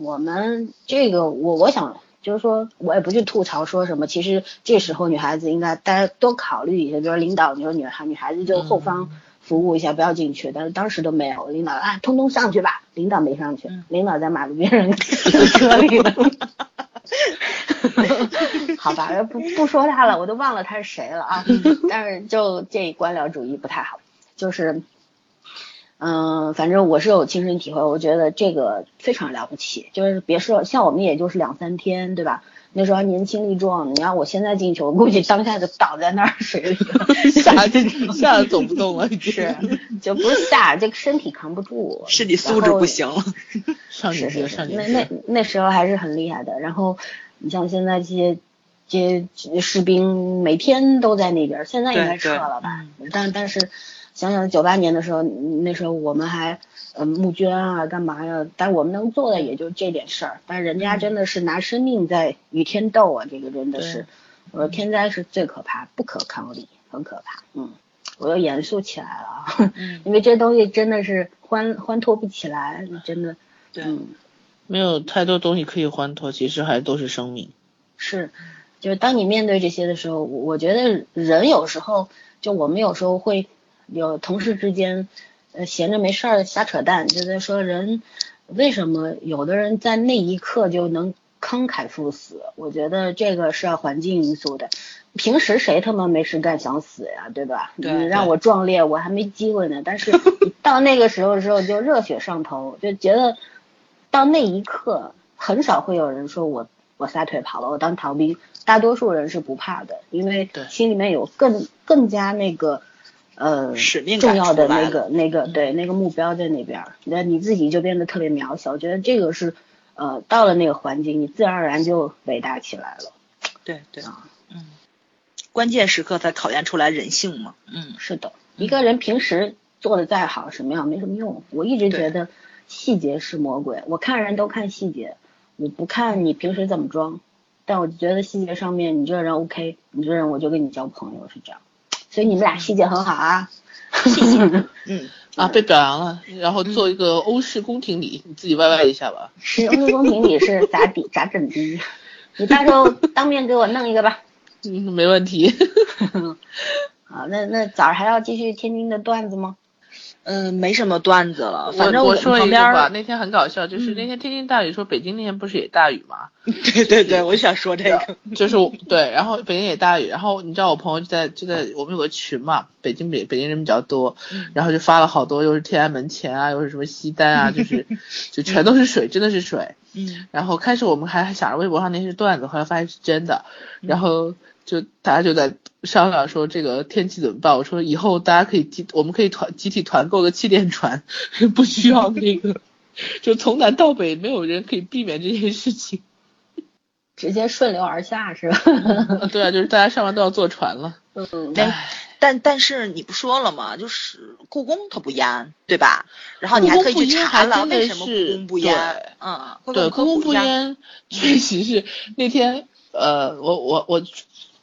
我们这个，我我想就是说，我也不去吐槽说什么。其实这时候女孩子应该大家多考虑一下，比如领导，你说女孩女孩子就后方服务一下，不要进去。但是当时都没有，领导啊，通通上去吧。领导没上去，领导在马路边上车里了。好吧，不不说他了，我都忘了他是谁了啊。但是就这官僚主义不太好，就是，嗯，反正我是有亲身体会，我觉得这个非常了不起。就是别说像我们，也就是两三天，对吧？那时候还年轻力壮，你要我现在进去，我估计当下就倒在那儿水里了，吓 吓得走不动了。是，就不是吓，这个身体扛不住，身体素质不行了。上是是是，那那那时候还是很厉害的。然后你像现在这些这些士兵，每天都在那边，现在应该撤了吧？但但是想想九八年的时候，那时候我们还嗯募捐啊，干嘛呀？但我们能做的也就这点事儿。但人家真的是拿生命在与天斗啊！这个真的是，我说天灾是最可怕，不可抗力，很可怕。嗯，我又严肃起来了，因为这东西真的是欢欢脱不起来，真的。对，没有太多东西可以欢脱，其实还都是生命。是，就是当你面对这些的时候，我觉得人有时候，就我们有时候会有同事之间，呃，闲着没事儿瞎扯淡，就在说人为什么有的人在那一刻就能慷慨赴死。我觉得这个是要环境因素的，平时谁他妈没事干想死呀，对吧？你让我壮烈，我还没机会呢。但是到那个时候的时候，就热血上头，就觉得到那一刻，很少会有人说我。我撒腿跑了，我当逃兵。大多数人是不怕的，因为心里面有更更加那个呃使命重要的那个那个对那个目标在那边，那你自己就变得特别渺小。我觉得这个是呃到了那个环境，你自然而然就伟大起来了。对对啊，嗯，关键时刻才考验出来人性嘛。嗯，是的，一个人平时做的再好，什么样没什么用。我一直觉得细节是魔鬼，我看人都看细节。我不看你平时怎么装，但我觉得细节上面你这个人 OK，你这人我就跟你交朋友是这样，所以你们俩细节很好啊。嗯啊，被表扬了，然后做一个欧式宫廷礼，你自己歪歪一下吧。是欧式宫廷礼是咋比咋整的？你到时候当面给我弄一个吧。嗯，没问题。好，那那早上还要继续天津的段子吗？嗯，没什么段子了。反正我说一个吧，那天很搞笑，就是那天天津大雨，说北京那天不是也大雨吗？对对对，我想说这个，就是对，然后北京也大雨，然后你知道我朋友就在就在我们有个群嘛，北京北北京人比较多，然后就发了好多，又是天安门前啊，又是什么西单啊，就 是就全都是水，真的是水。嗯。然后开始我们还想着微博上那些段子，后来发现是真的，然后。就大家就在商量说这个天气怎么办？我说以后大家可以集，我们可以团集体团购个气垫船，不需要那个，就从南到北没有人可以避免这件事情，直接顺流而下是吧？对啊，就是大家上完都要坐船了。嗯，但但但是你不说了吗？就是故宫它不淹，对吧？然后你还可以去查了为什么故宫不淹？嗯，对，故宫不淹确实是那天呃，我我我。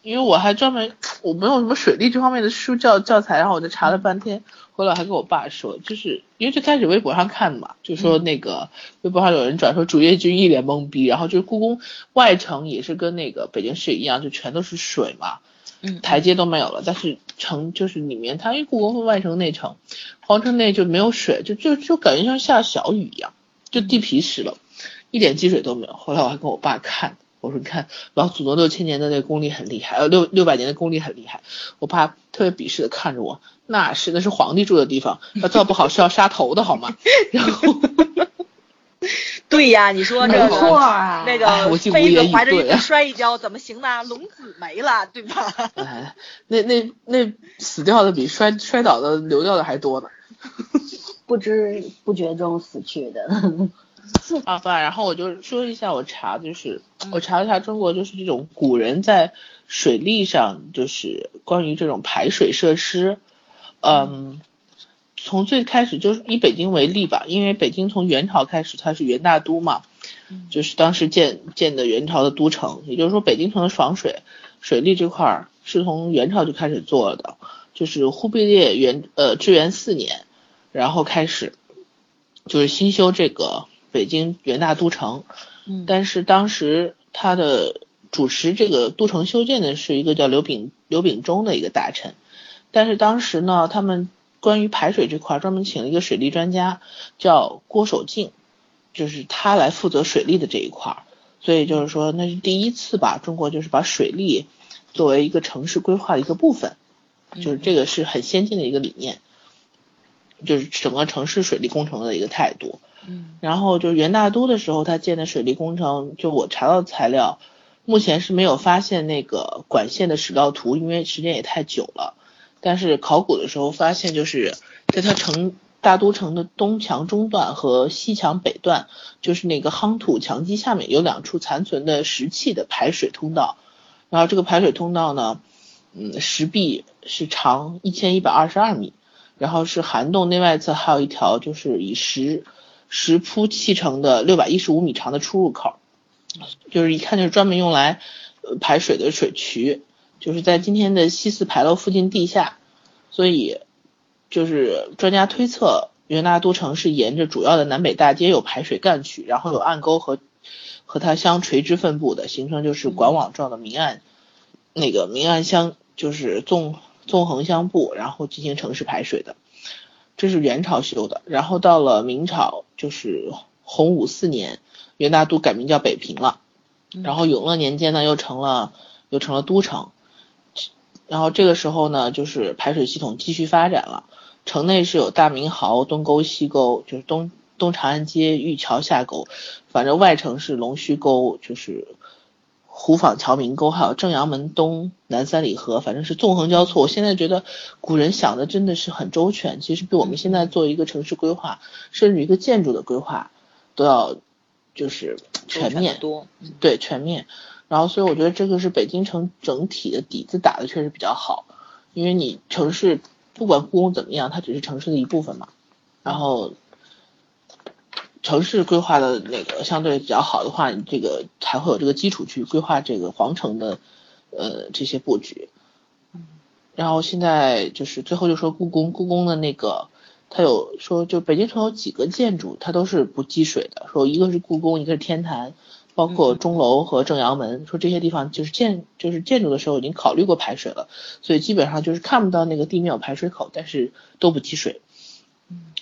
因为我还专门我没有什么水利这方面的书教教材，然后我就查了半天，后来还跟我爸说，就是因为最开始微博上看的嘛，就说那个微博上有人转说主页君一脸懵逼，然后就是故宫外城也是跟那个北京市一样，就全都是水嘛，嗯，台阶都没有了，但是城就是里面它因为故宫分外城内城，皇城内就没有水，就就就感觉像下小雨一样，就地皮湿了，一点积水都没有。后来我还跟我爸看。我说你看老祖宗六千年的那个功力很厉害，呃六六百年的功力很厉害。我爸特别鄙视的看着我，那是那是皇帝住的地方，他造不好是要杀头的好吗？然后，对呀，你说这个那个妃子怀着孕 摔一跤怎么行呢？龙子没了，对吧？哎，那那那死掉的比摔摔倒的流掉的还多呢，不知不觉中死去的。啊，爸，然后我就说一下，我查就是我查了一下中国就是这种古人在水利上就是关于这种排水设施，嗯，从最开始就是以北京为例吧，因为北京从元朝开始它是元大都嘛，就是当时建建的元朝的都城，也就是说北京城的防水水利这块儿是从元朝就开始做的，就是忽必烈元呃至元四年，然后开始就是新修这个。北京元大都城，嗯，但是当时他的主持这个都城修建的是一个叫刘秉刘秉忠的一个大臣，但是当时呢，他们关于排水这块专门请了一个水利专家，叫郭守敬，就是他来负责水利的这一块，所以就是说那是第一次吧，中国就是把水利作为一个城市规划的一个部分，就是这个是很先进的一个理念，就是整个城市水利工程的一个态度。嗯，然后就是元大都的时候，他建的水利工程，就我查到的材料，目前是没有发现那个管线的史料图，因为时间也太久了。但是考古的时候发现，就是在它城大都城的东墙中段和西墙北段，就是那个夯土墙基下面有两处残存的石器的排水通道。然后这个排水通道呢，嗯，石壁是长一千一百二十二米。然后是涵洞内外侧还有一条就是以石石铺砌成的六百一十五米长的出入口，就是一看就是专门用来排水的水渠，就是在今天的西四牌楼附近地下，所以就是专家推测。元大都城是沿着主要的南北大街有排水干渠，然后有暗沟和和它相垂直分布的，形成就是管网状的明暗，那个明暗相就是纵纵横相布，然后进行城市排水的。这是元朝修的，然后到了明朝，就是洪武四年，元大都改名叫北平了，然后永乐年间呢又成了又成了都城，然后这个时候呢就是排水系统继续发展了。城内是有大明壕、东沟、西沟，就是东东长安街、玉桥下沟，反正外城是龙须沟，就是湖坊桥明沟，还有正阳门东南三里河，反正是纵横交错。我现在觉得古人想的真的是很周全，其实比我们现在做一个城市规划，甚至一个建筑的规划都要就是全面多，对全面。然后所以我觉得这个是北京城整体的底子打的确实比较好，因为你城市。不管故宫怎么样，它只是城市的一部分嘛。然后，城市规划的那个相对比较好的话，你这个才会有这个基础去规划这个皇城的呃这些布局。然后现在就是最后就说故宫，故宫的那个它有说就北京城有几个建筑它都是不积水的，说一个是故宫，一个是天坛。包括钟楼和正阳门，说这些地方就是建就是建筑的时候已经考虑过排水了，所以基本上就是看不到那个地面有排水口，但是都不积水。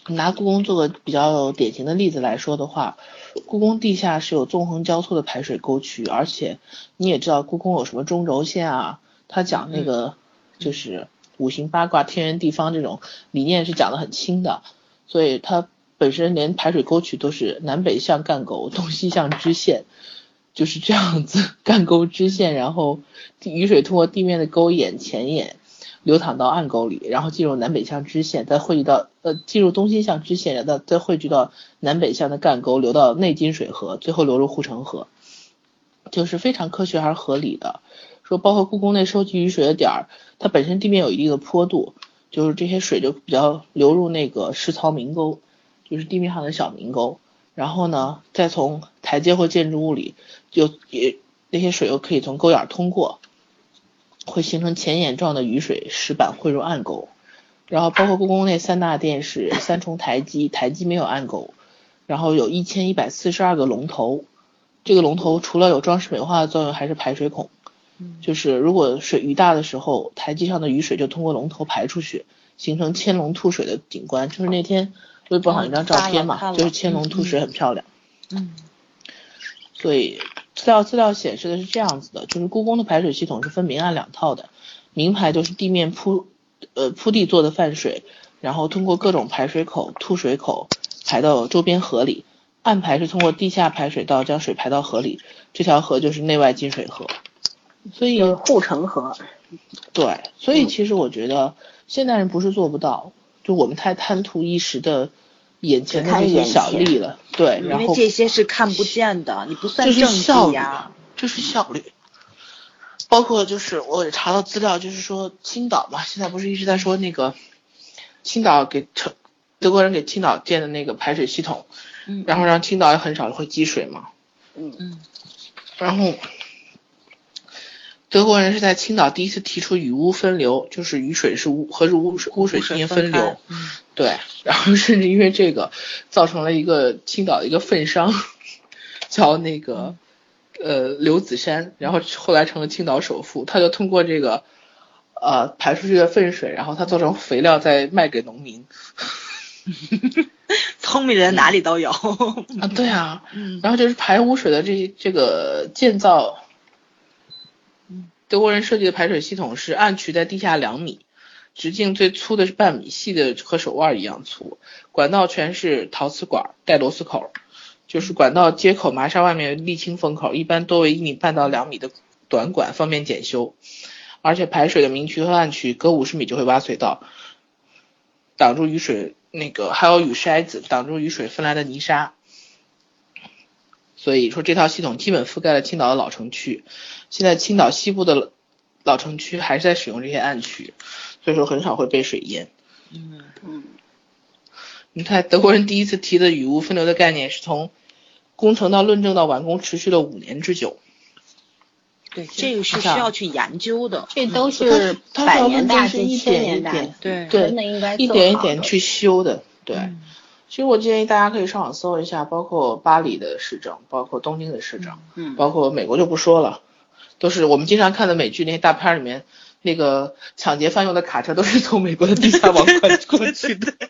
拿故宫做个比较典型的例子来说的话，故宫地下是有纵横交错的排水沟渠，而且你也知道故宫有什么中轴线啊，它讲那个就是五行八卦天圆地方这种理念是讲的很清的，所以它。本身连排水沟渠都是南北向干沟，东西向支线，就是这样子干沟支线，然后雨水通过地面的沟眼前眼流淌到暗沟里，然后进入南北向支线，再汇聚到呃进入东西向支线，然后再汇聚到南北向的干沟，流到内金水河，最后流入护城河，就是非常科学还是合理的。说包括故宫内收集雨水的点儿，它本身地面有一定的坡度，就是这些水就比较流入那个石槽明沟。就是地面上的小明沟，然后呢，再从台阶或建筑物里，就也那些水又可以从沟眼通过，会形成前眼状的雨水石板汇入暗沟，然后包括故宫内三大殿是三重台基，台基没有暗沟，然后有一千一百四十二个龙头，这个龙头除了有装饰美化的作用，还是排水孔，就是如果水雨大的时候，台基上的雨水就通过龙头排出去，形成千龙吐水的景观，就是那天。微博上一张照片嘛，就是千龙吐水很漂亮。嗯，所以资料资料显示的是这样子的，就是故宫的排水系统是分明暗两套的。明排就是地面铺呃铺地做的泛水，然后通过各种排水口、吐水口排到周边河里；暗排是通过地下排水道将水排到河里，这条河就是内外金水河。所以护城河。对，所以其实我觉得现代人不是做不到。就我们太贪图一时的眼前的这些小利了，对，然后这些是看不见的，你不算正绩呀，这是效率。包括就是我也查到资料，就是说青岛嘛，现在不是一直在说那个青岛给城德国人给青岛建的那个排水系统，嗯，然后让青岛也很少会积水嘛，嗯嗯，然后。德国人是在青岛第一次提出雨污分流，就是雨水是污和污水污水进行分流，对，然后甚至因为这个造成了一个青岛的一个粪商，叫那个呃刘子山，然后后来成了青岛首富，他就通过这个呃排出去的粪水，然后他做成肥料再卖给农民，聪明人哪里都有。啊，对啊，然后就是排污水的这这个建造。德国人设计的排水系统是暗渠在地下两米，直径最粗的是半米，细的和手腕一样粗，管道全是陶瓷管带螺丝口，就是管道接口麻纱外面沥青封口，一般多为一米半到两米的短管，方便检修。而且排水的明渠和暗渠隔五十米就会挖隧道，挡住雨水那个还有雨筛子挡住雨水分来的泥沙。所以说这套系统基本覆盖了青岛的老城区，现在青岛西部的老城区还是在使用这些暗渠，所以说很少会被水淹。嗯嗯。你看，德国人第一次提的雨污分流的概念，是从工程到论证到完工，持续了五年之久。对，这个是需要去研究的。这都是百年大计、千年大计，对，真的应该一点一点去修的。对，其实我建议大家可以上网搜一下，包括巴黎的市政，包括东京的市政，嗯，包括美国就不说了，都是我们经常看的美剧那些大片里面，那个抢劫犯用的卡车都是从美国的地下网管过去的。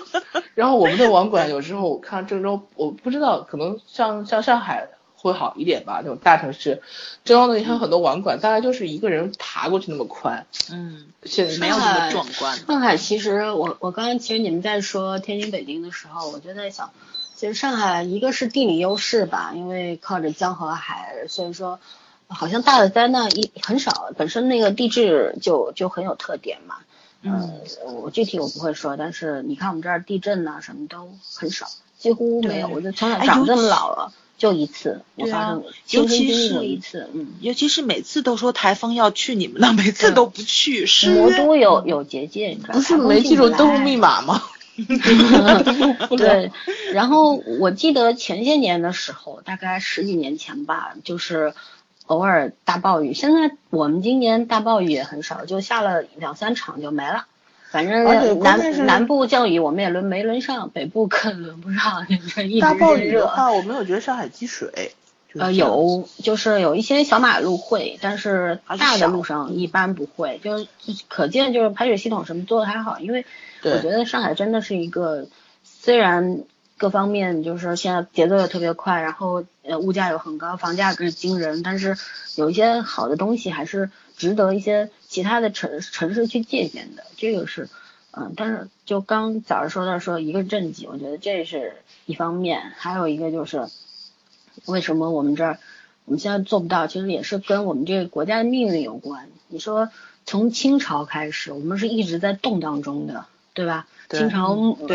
然后我们的网管有时候我看郑州，我不知道，可能像像上海。会好一点吧，那种大城市，郑州的你看很多网管，大概就是一个人爬过去那么宽，嗯，现在没有那么壮观。上海其实我我刚刚其实你们在说天津北京的时候，我就在想，其实上海一个是地理优势吧，因为靠着江河海，所以说好像大的灾难一很少，本身那个地质就就很有特点嘛。嗯，我具体我不会说，但是你看我们这儿地震呐什么都很少，几乎没有。我就从小长这么老了。就一次，我发生尤其是一次，嗯，尤其是每次都说台风要去你们那，每次都不去。是魔都有有结界，不是没记住登录密码吗？对，然后我记得前些年的时候，大概十几年前吧，就是偶尔大暴雨。现在我们今年大暴雨也很少，就下了两三场就没了。反正南南部降雨我们也轮没轮上，北部更轮不上。大暴雨的话，我没有觉得上海积水。呃，有，就是有一些小马路会，但是大的路上一般不会。就是可见，就是排水系统什么做的还好。因为我觉得上海真的是一个，虽然各方面就是现在节奏也特别快，然后呃物价又很高，房价更是惊人，但是有一些好的东西还是值得一些。其他的城城市去借鉴的，这个是，嗯，但是就刚早上说到说一个政绩，我觉得这是一方面，还有一个就是为什么我们这儿我们现在做不到，其实也是跟我们这个国家的命运有关。你说从清朝开始，我们是一直在动荡中的，对吧？清朝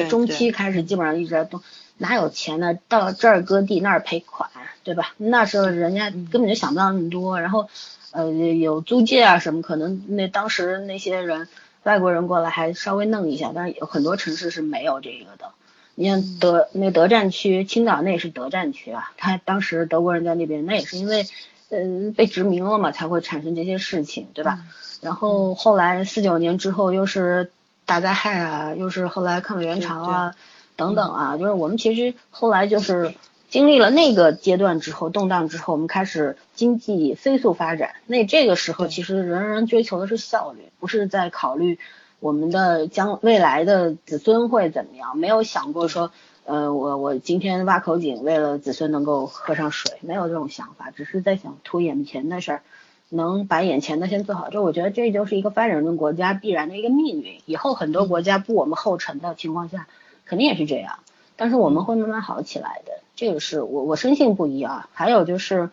中期开始，基本上一直在动，哪有钱呢？到这儿割地，那儿赔款，对吧？那时候人家根本就想不到那么多，然后。呃，有租界啊什么，可能那当时那些人外国人过来还稍微弄一下，但是有很多城市是没有这个的。你像德那德占区，青岛那也是德占区啊，他当时德国人在那边，那也是因为呃被殖民了嘛，才会产生这些事情，对吧？然后后来四九年之后又是大灾害啊，又是后来抗美援朝啊等等啊，就是我们其实后来就是。经历了那个阶段之后，动荡之后，我们开始经济飞速发展。那这个时候，其实人人追求的是效率，不是在考虑我们的将未来的子孙会怎么样，没有想过说，呃，我我今天挖口井，为了子孙能够喝上水，没有这种想法，只是在想图眼前的事儿，能把眼前的先做好。就我觉得这就是一个发展中国家必然的一个命运。以后很多国家步我们后尘的情况下，肯定也是这样。但是我们会慢慢好起来的。这个是我我深信不疑啊，还有就是，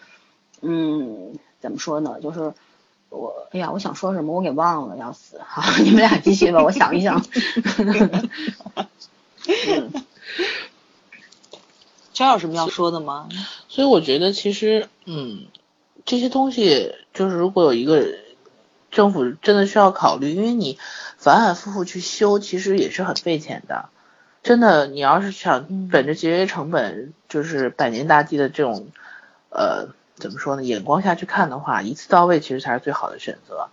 嗯，怎么说呢？就是我，哎呀，我想说什么，我给忘了，要死！好，你们俩继续吧，我想一想。张有什么要说的吗？所以我觉得其实，嗯，这些东西就是如果有一个政府真的需要考虑，因为你反反复复去修，其实也是很费钱的。真的，你要是想本着节约成本，就是百年大计的这种，呃，怎么说呢？眼光下去看的话，一次到位其实才是最好的选择。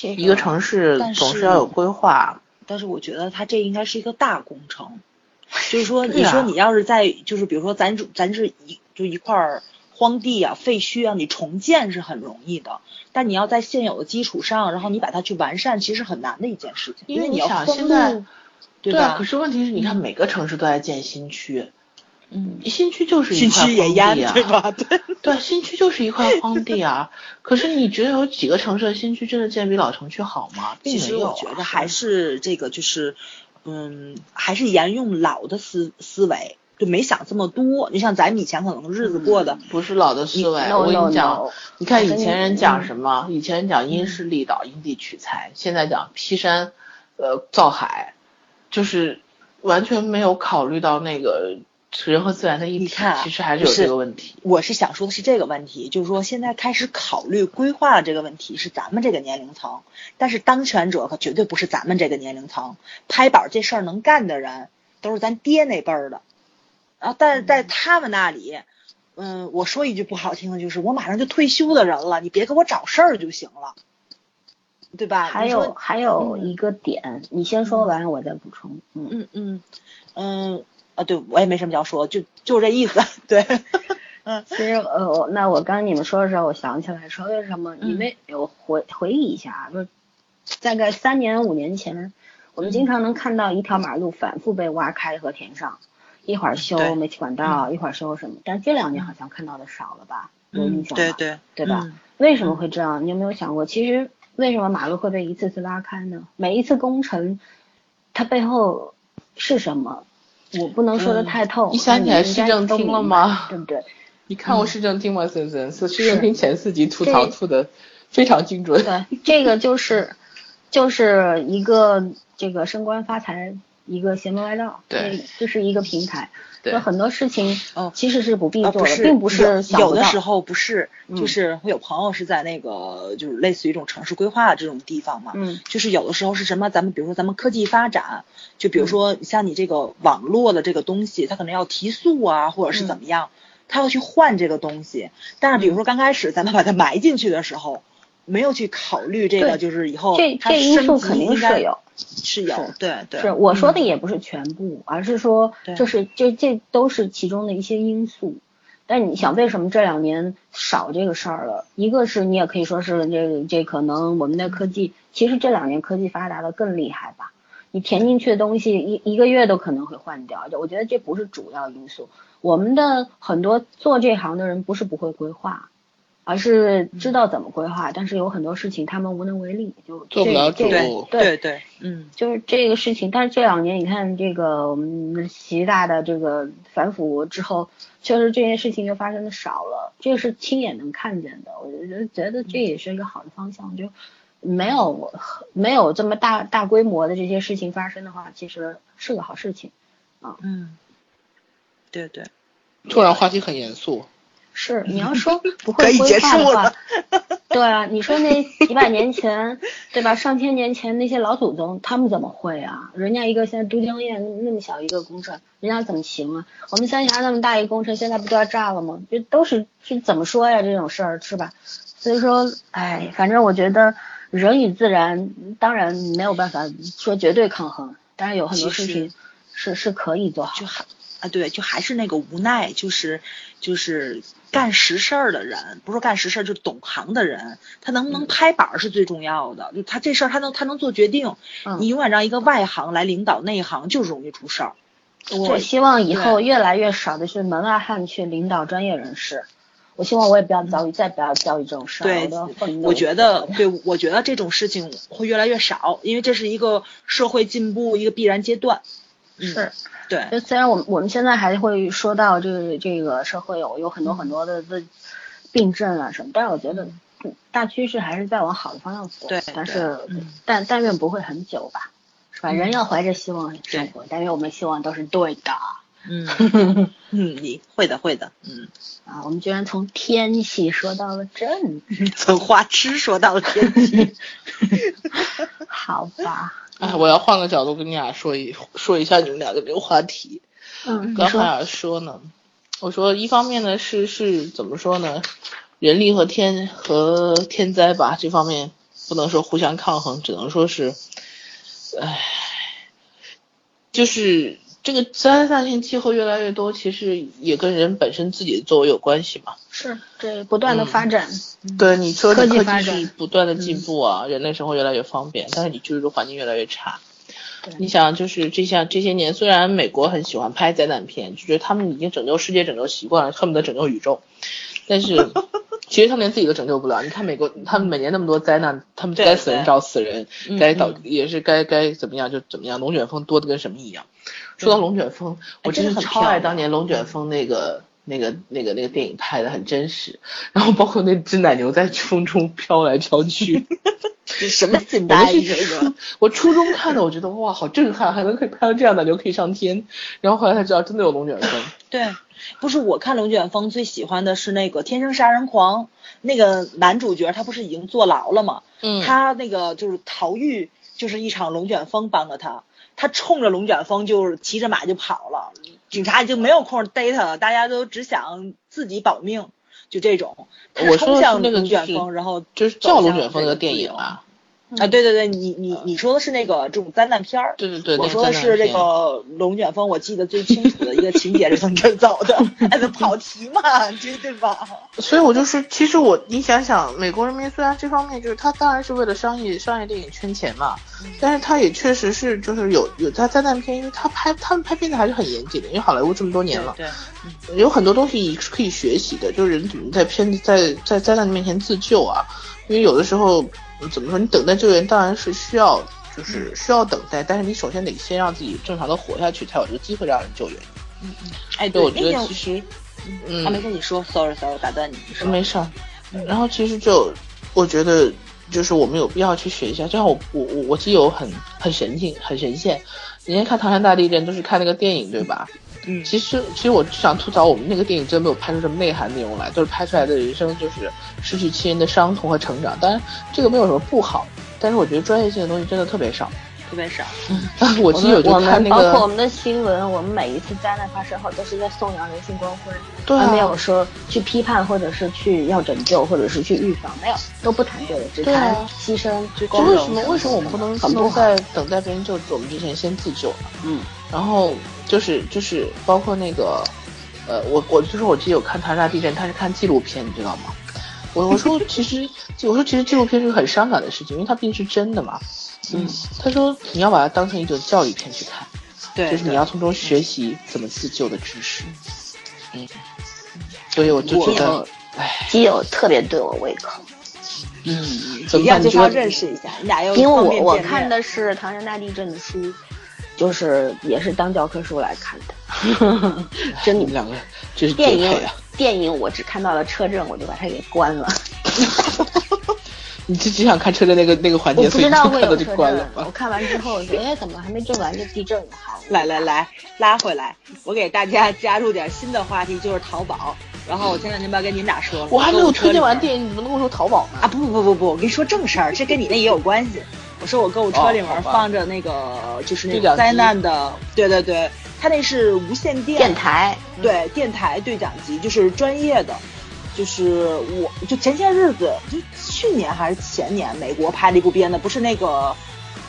一个城市总是要有规划。但是我觉得它这应该是一个大工程，就是说，你说你要是在，就是比如说咱咱是一就一块荒地啊、废墟啊，你重建是很容易的，但你要在现有的基础上，然后你把它去完善，其实很难的一件事情。因为你想现在。对啊，可是问题是，你看每个城市都在建新区，嗯，新区就是一块荒地啊，对吧？对，对，新区就是一块 荒地啊。可是你觉得有几个城市的新区真的建比老城区好吗？其实我觉得还是这个，就是，嗯，还是沿用老的思思维，就没想这么多。你像咱们以前可能日子过的不是老的思维，我跟你讲，你看以前人讲什么？以前人讲因势利导，因地取材，现在讲劈山，呃，造海。就是完全没有考虑到那个人和自然的一体，其实还是有这个问题。我是想说的是这个问题，就是说现在开始考虑规划这个问题是咱们这个年龄层，但是当权者可绝对不是咱们这个年龄层。拍板这事儿能干的人都是咱爹那辈儿的，然后但是在他们那里，嗯，我说一句不好听的，就是我马上就退休的人了，你别给我找事儿就行了，对吧？还有还有一个点，你先说完，我再补充。嗯嗯嗯嗯。啊，对我也没什么要说，就就这意思。对，嗯，其实呃，那我刚你们说的时候，我想起来说为什么？你们有回回忆一下，就大概三年五年前，我们经常能看到一条马路反复被挖开和填上，一会儿修煤气管道，一会儿修什么，但这两年好像看到的少了吧？有印象吗？对对对吧？为什么会这样？你有没有想过，其实为什么马路会被一次次拉开呢？每一次工程，它背后是什么？我不能说的太透。你想起来市政厅了吗？对不对？你看过市政厅吗？森森，是市政厅前四集吐槽吐的非常精准。对，这个就是就是一个这个升官发财，一个邪门歪道。对，这是一个平台。对，很多事情哦，其实是不必做的，并不是有的时候不是，就是会有朋友是在那个就是类似于一种城市规划的这种地方嘛，嗯，就是有的时候是什么，咱们比如说咱们科技发展，就比如说像你这个网络的这个东西，它可能要提速啊，或者是怎么样，它要去换这个东西，但是比如说刚开始咱们把它埋进去的时候，没有去考虑这个，就是以后这这因素肯定是有。是有，对对，是我说的也不是全部，而是说，就是这这都是其中的一些因素。但你想，为什么这两年少这个事儿了？一个是你也可以说是这这可能我们的科技，其实这两年科技发达的更厉害吧？你填进去的东西一一个月都可能会换掉，我觉得这不是主要因素。我们的很多做这行的人不是不会规划。而是知道怎么规划，但是有很多事情他们无能为力，就做不了主。对对，嗯，就是这个事情。但是这两年你看，这个我们习大的这个反腐之后，确实这件事情就发生的少了，这个是亲眼能看见的。我觉得觉得这也是一个好的方向，就没有没有这么大大规模的这些事情发生的话，其实是个好事情啊。嗯，对对。突然话题很严肃。是 你要说不会规划的话，对啊，你说那几百年前，对吧？上千年前那些老祖宗，他们怎么会啊？人家一个现在都江堰那么小一个工程，人家怎么行啊？我们三峡那么大一个工程，现在不都要炸了吗？这都是是怎么说呀？这种事儿是吧？所以说，哎，反正我觉得人与自然当然没有办法说绝对抗衡，但是有很多事情是是可以做好。啊，对，就还是那个无奈，就是就是干实事儿的人，不是说干实事儿，就懂行的人，他能不能拍板是最重要的。就他这事儿，他能他能做决定。你永远让一个外行来领导内行，就容易出事儿。我希望以后越来越少的是门外汉去领导专业人士。我希望我也不要遭遇，再不要遭遇这种事儿。对，我觉得，对，我觉得这种事情会越来越少，因为这是一个社会进步一个必然阶段。是。对，就虽然我们我们现在还会说到这个这个社会有有很多很多的的病症啊什么，但是我觉得大趋势还是在往好的方向走。对，但是但但愿不会很久吧，是吧？人要怀着希望生活，但愿我们希望都是对的。嗯嗯，你会的会的，嗯啊，我们居然从天气说到了政治，从花痴说到了天气，好吧。哎，我要换个角度跟你俩说一说一下你们俩的这个话题。嗯，刚还要说呢，我说一方面呢是是怎么说呢，人力和天和天灾吧，这方面不能说互相抗衡，只能说是，唉，就是。这个自然灾性气候越来越多，其实也跟人本身自己的作为有关系嘛。是，对不断的发展。对，你说科技是不断的进步啊，人类生活越来越方便，但是你居住环境越来越差。你想，就是这像这些年，虽然美国很喜欢拍灾难片，就觉得他们已经拯救世界、拯救习惯了，恨不得拯救宇宙，但是 其实他们连自己都拯救不了。你看美国，他们每年那么多灾难，他们该死人找死人，该倒也是该该怎么样就怎么样，龙卷风多的跟什么一样。说到龙卷风，我真是超爱当年龙卷风那个那个那个那个电影拍的很真实，然后包括那只奶牛在风中飘来飘去，什么劲大意这个？我初中看的，我觉得哇好震撼，还能可以拍到这样的牛可以上天，然后后来才知道真的有龙卷风。对，不是我看龙卷风最喜欢的是那个《天生杀人狂》，那个男主角他不是已经坐牢了吗？嗯。他那个就是逃狱，就是一场龙卷风帮了他，他冲着龙卷风就是骑着马就跑了，警察已经没有空逮他了，大家都只想自己保命，就这种。他说向那个龙卷风，然后就是叫龙卷风的电影啊。啊，对对对，你你你说的是那个这种灾难片儿，对对对，我说的是这个龙卷风，我记得最清楚的一个情节是从这儿走的，那跑题嘛，对对吧？所以我就是，其实我你想想，美国人民虽然这方面就是他当然是为了商业商业电影圈钱嘛，但是他也确实是就是有有他灾难片，因为他拍他们拍片子还是很严谨的，因为好莱坞这么多年了，对，有很多东西是可以学习的，就是人怎么在片子在在灾难面前自救啊，因为有的时候。怎么说？你等待救援当然是需要，就是需要等待，但是你首先得先让自己正常的活下去，才有这个机会让人救援。嗯嗯。哎，对，我觉得其实，嗯，没跟你说，sorry sorry，打断你。没事。然后其实就，我觉得就是我们有必要去学一下，就像我我我我基友很很神经很神仙，人家看唐山大地震都是看那个电影对吧？其实其实我只想吐槽，我们那个电影真没有拍出什么内涵内容来，就是拍出来的人生就是失去亲人的伤痛和成长。当然这个没有什么不好，但是我觉得专业性的东西真的特别少，特别少。我其实有就看那个，包括我们的新闻，我们每一次灾难发生后都是在颂扬人性光辉，对，没有说去批判或者是去要拯救或者是去预防，没有，都不谈这个，只谈牺牲。就为什么为什么我们不能在等待别人救我们之前先自救？嗯，然后。就是就是包括那个，呃，我我就是我记得有看唐山地震，他是看纪录片，你知道吗？我我说其实 我说其实纪录片是个很伤感的事情，因为它毕竟是真的嘛。嗯。他说你要把它当成一种教育片去看，对，就是你要从中学习怎么自救的知识。嗯。所以我就觉得，哎，基友特别对我胃口。嗯。一定要介绍认识一下，你俩又因为我我看的是唐山大地震的书。就是也是当教科书来看的，真你们两个这是电影电影我只看到了车震，我就把它给关了。你就只想看车震那个那个环节，我不知道会有车震。我看完之后，哎，怎么还没震完就地震了？好，来来来，拉回来，我给大家加入点新的话题，就是淘宝。然后我前两天不要跟你们俩说了，我还没有推荐完电影，你们能跟我说淘宝呢？啊不不不不不，我跟你说正事儿，这跟你那也有关系。我说我购物车里面放着那个，就是那个灾难的，对对对，它那是无线电电台，对电台对讲机，就是专业的，就是我就前些日子，就去年还是前年，美国拍了一部片子，不是那个，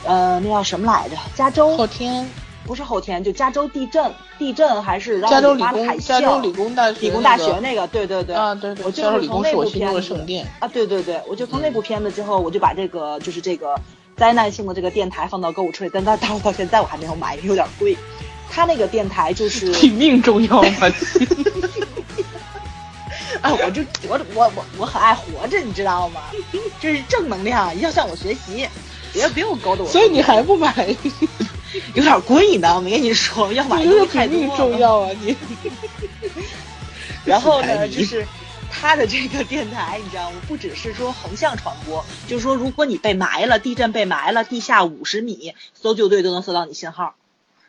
呃，那叫什么来着？加州后天不是后天，就加州地震，地震还是加州理工加州理工大学理工大学那个，对对对啊对对，我就是从那部片子啊对对对，我就从那部片子之后，我就把这个就是这个。灾难性的这个电台放到购物车里，但到到到现在我还没有买，因为有点贵。他那个电台就是比命重要吗？啊，我就我我我我很爱活着，你知道吗？这是正能量，要向我学习，别别我搞得我。所以你还不买？有点贵呢，我没跟你说，要买的太多重要啊你。然后呢，就是。他的这个电台，你知道吗？不只是说横向传播，就是说，如果你被埋了，地震被埋了，地下五十米，搜救队都能搜到你信号，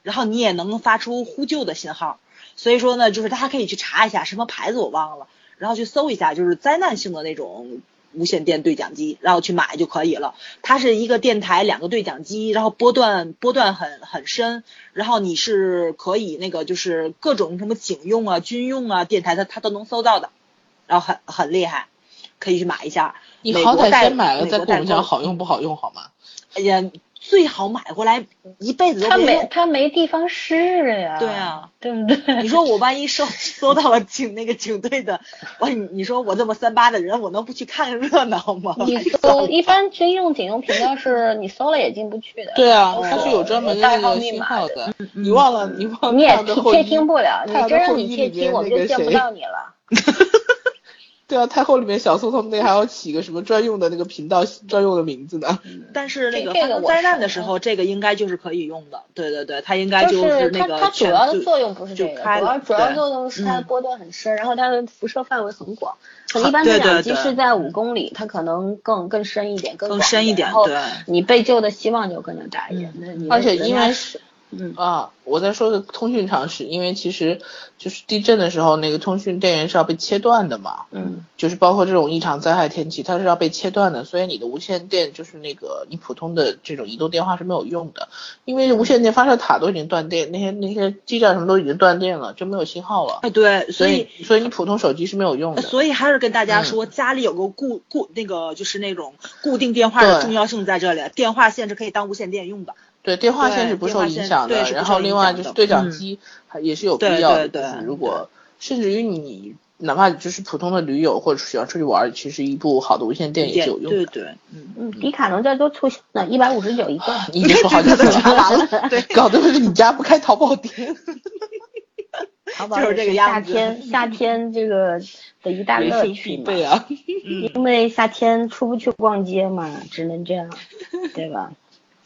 然后你也能发出呼救的信号。所以说呢，就是大家可以去查一下什么牌子我忘了，然后去搜一下，就是灾难性的那种无线电对讲机，然后去买就可以了。它是一个电台，两个对讲机，然后波段波段很很深，然后你是可以那个就是各种什么警用啊、军用啊电台，它它都能搜到的。然后很很厉害，可以去买一下。你好歹先买了再跟我们讲好用不好用好吗？哎呀，最好买回来一辈子都他没他没地方试呀。对啊，对不对？你说我万一收搜到了警那个警队的，我你你说我这么三八的人，我能不去看热闹吗？你搜一般军用警用频道是你搜了也进不去的。对啊，它是有专门的那个信号的。你忘了你忘了？你也窃听不了，你真让你窃听，我们就见不到你了。对啊，太后里面小宋他们那还要起个什么专用的那个频道专用的名字呢？但是那个发生灾难的时候，这个应该就是可以用的。对对对，它应该就是那个。它主要的作用不是这个，主要主要作用是它的波段很深，然后它的辐射范围很广。一般对讲机是在五公里，它可能更更深一点，更深一点。后，你被救的希望就更加大一点。而且因为是。嗯啊，我在说的通讯常识，因为其实就是地震的时候，那个通讯电源是要被切断的嘛。嗯，就是包括这种异常灾害天气，它是要被切断的，所以你的无线电就是那个你普通的这种移动电话是没有用的，因为无线电发射塔都已经断电，那些那些基站什么都已经断电了，就没有信号了。哎，对，所以所以你普通手机是没有用的。所以还是跟大家说，家里有个固固那个就是那种固定电话的重要性在这里，电话线是可以当无线电用的。对，电话线是不受影响的。然后另外就是对讲机还也是有必要的。对如果甚至于你哪怕就是普通的驴友或者喜欢出去玩，其实一部好的无线电也是有用的。对对，嗯嗯，迪卡侬这都促销呢，一百五十九一个。你别说好几次了，对，搞得是你家不开淘宝店。淘宝就是这个夏天，夏天这个的一大乐趣嘛。对啊，因为夏天出不去逛街嘛，只能这样，对吧？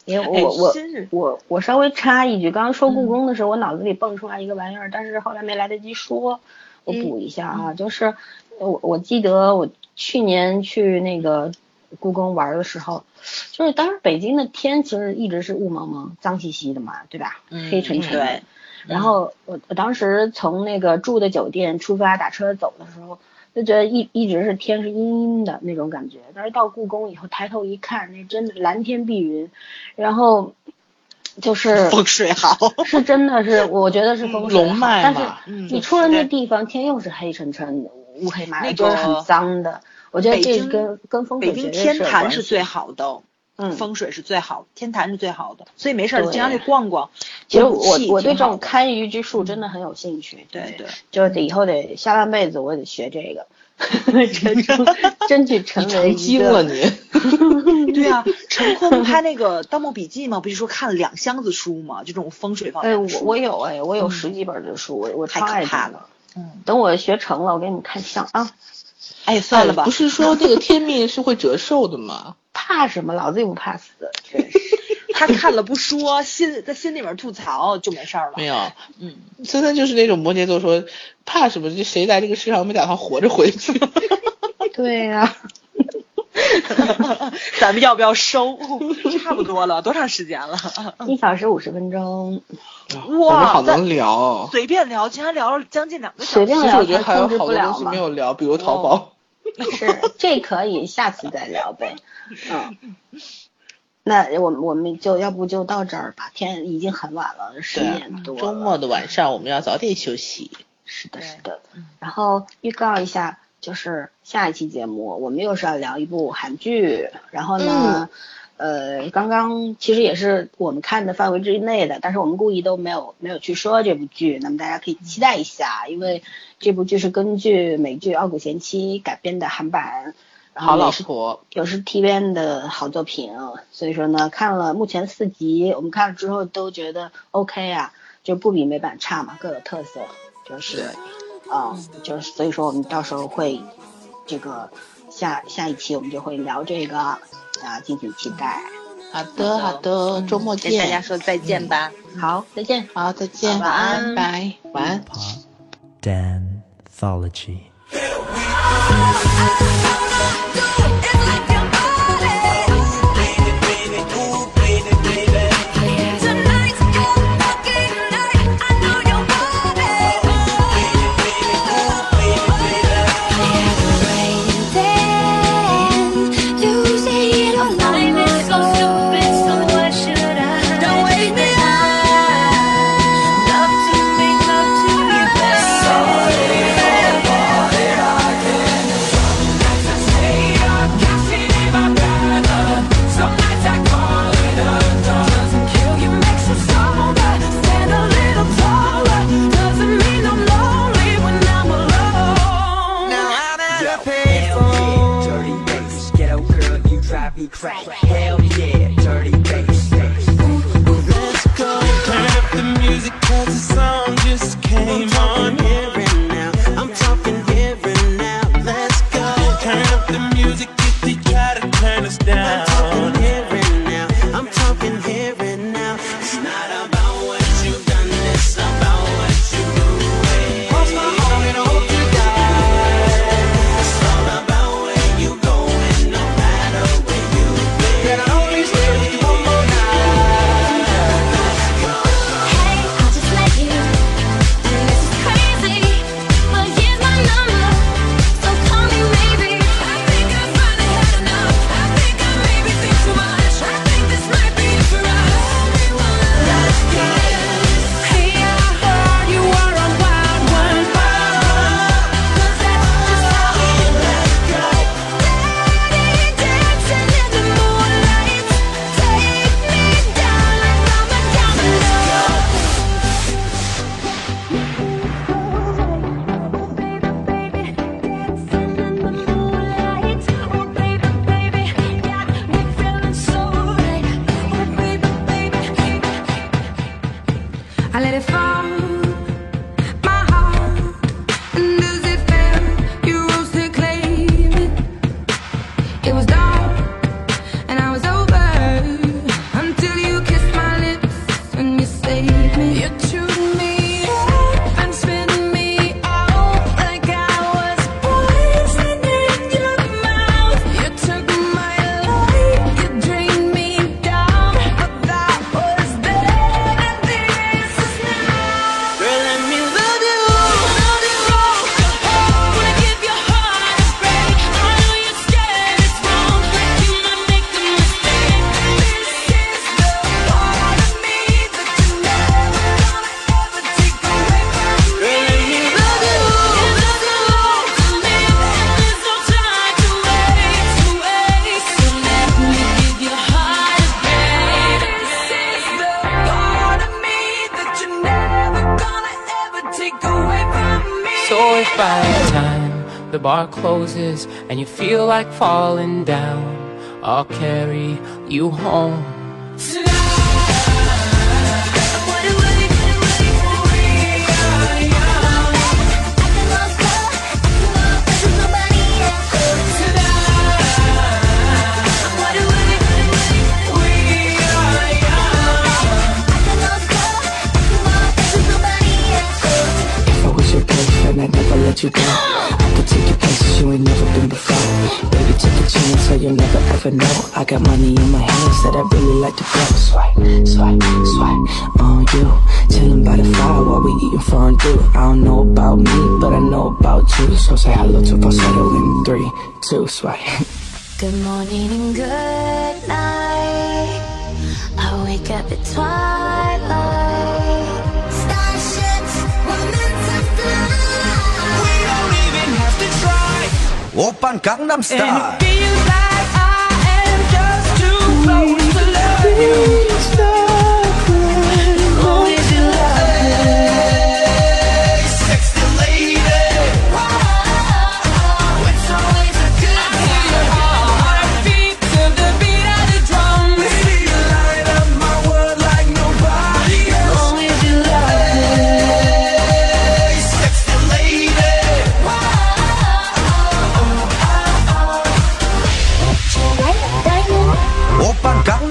因为我我我我稍微插一句，刚刚说故宫的时候，我脑子里蹦出来一个玩意儿，但是后来没来得及说，我补一下啊，就是我我记得我去年去那个故宫玩的时候，就是当时北京的天其实一直是雾蒙蒙、脏兮兮的嘛，对吧？黑沉沉对。然后我我当时从那个住的酒店出发打车走的时候。就觉得一一直是天是阴阴的那种感觉，但是到故宫以后抬头一看，那真的蓝天碧云，然后就是 风水好，是真的是我觉得是风水好，但是你出了那地方，天又是黑沉沉的，乌黑麻，就是很脏的。我觉得这跟跟风水北京天坛是最好的。嗯，风水是最好的，天坛是最好的，所以没事儿经常去逛逛。其实我我对这种堪舆之术真的很有兴趣。对对，就得以后得下半辈子我得学这个，真争取成为一个。了你。对啊，陈坤拍那个《盗墓笔记》嘛，不是说看了两箱子书嘛，就这种风水方面。哎，我我有哎，我有十几本的书，我我太可怕了。嗯，等我学成了，我给你们看相啊。哎，算了吧。不是说这个天命是会折寿的吗？怕什么？老子又不怕死。他看了不说，心在心里面吐槽就没事儿了。没有，嗯，森森就是那种摩羯座，说怕什么？就谁来这个世上没打算活着回去？对呀。咱们要不要收？差不多了，多长时间了？一小时五十分钟。哇，好能聊。随便聊，竟然聊了将近两个小时。随便聊，我觉得还有好多东西没有聊，比如淘宝。是，这可以下次再聊呗。嗯，那我们我们就要不就到这儿吧，天已经很晚了，十点多。周末的晚上我们要早点休息。是的，是的。然后预告一下，就是下一期节目我们又是要聊一部韩剧，然后呢。呃，刚刚其实也是我们看的范围之内的，但是我们故意都没有没有去说这部剧，那么大家可以期待一下，因为这部剧是根据美剧《傲骨贤妻》改编的韩版，然后老婆，也是 TVN 的好作品，所以说呢，看了目前四集，我们看了之后都觉得 OK 啊，就不比美版差嘛，各有特色，就是，啊，就是所以说我们到时候会这个下下一期我们就会聊这个。啊，敬请期待。好的，好的，周末见。跟大家说再见吧。好，再见。好，再见。晚安，拜。晚安。Danthology。fun. I don't know about me, but I know about you. So say hello to falsetto in three, two, sway. Good morning and good night. I wake up at twilight. Starships were meant to fly. We don't even have to try. Open Gangnam Style. And it feels like I am just too close to love you.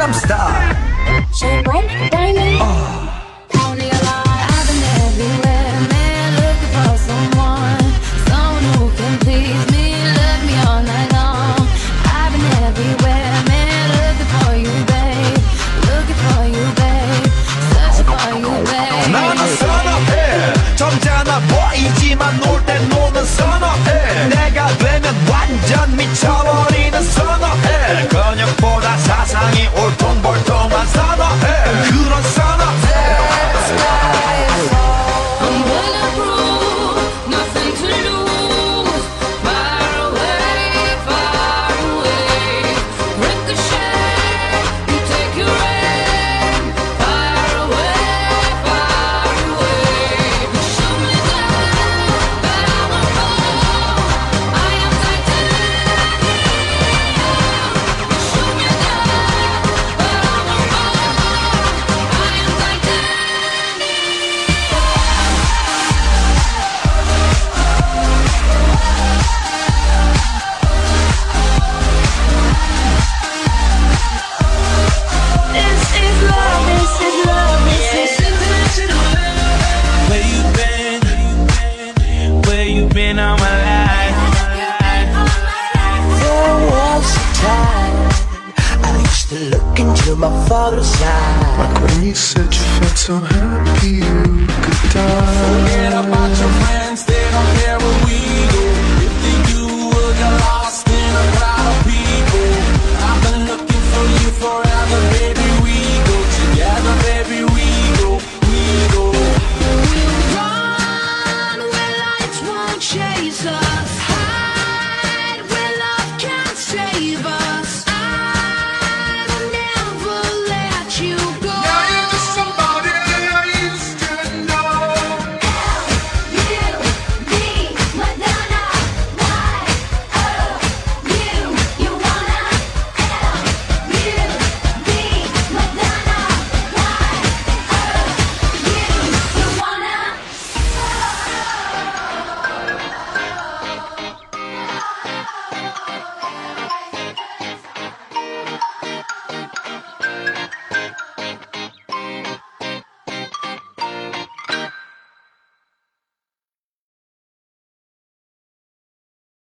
I'm stuck. So happy you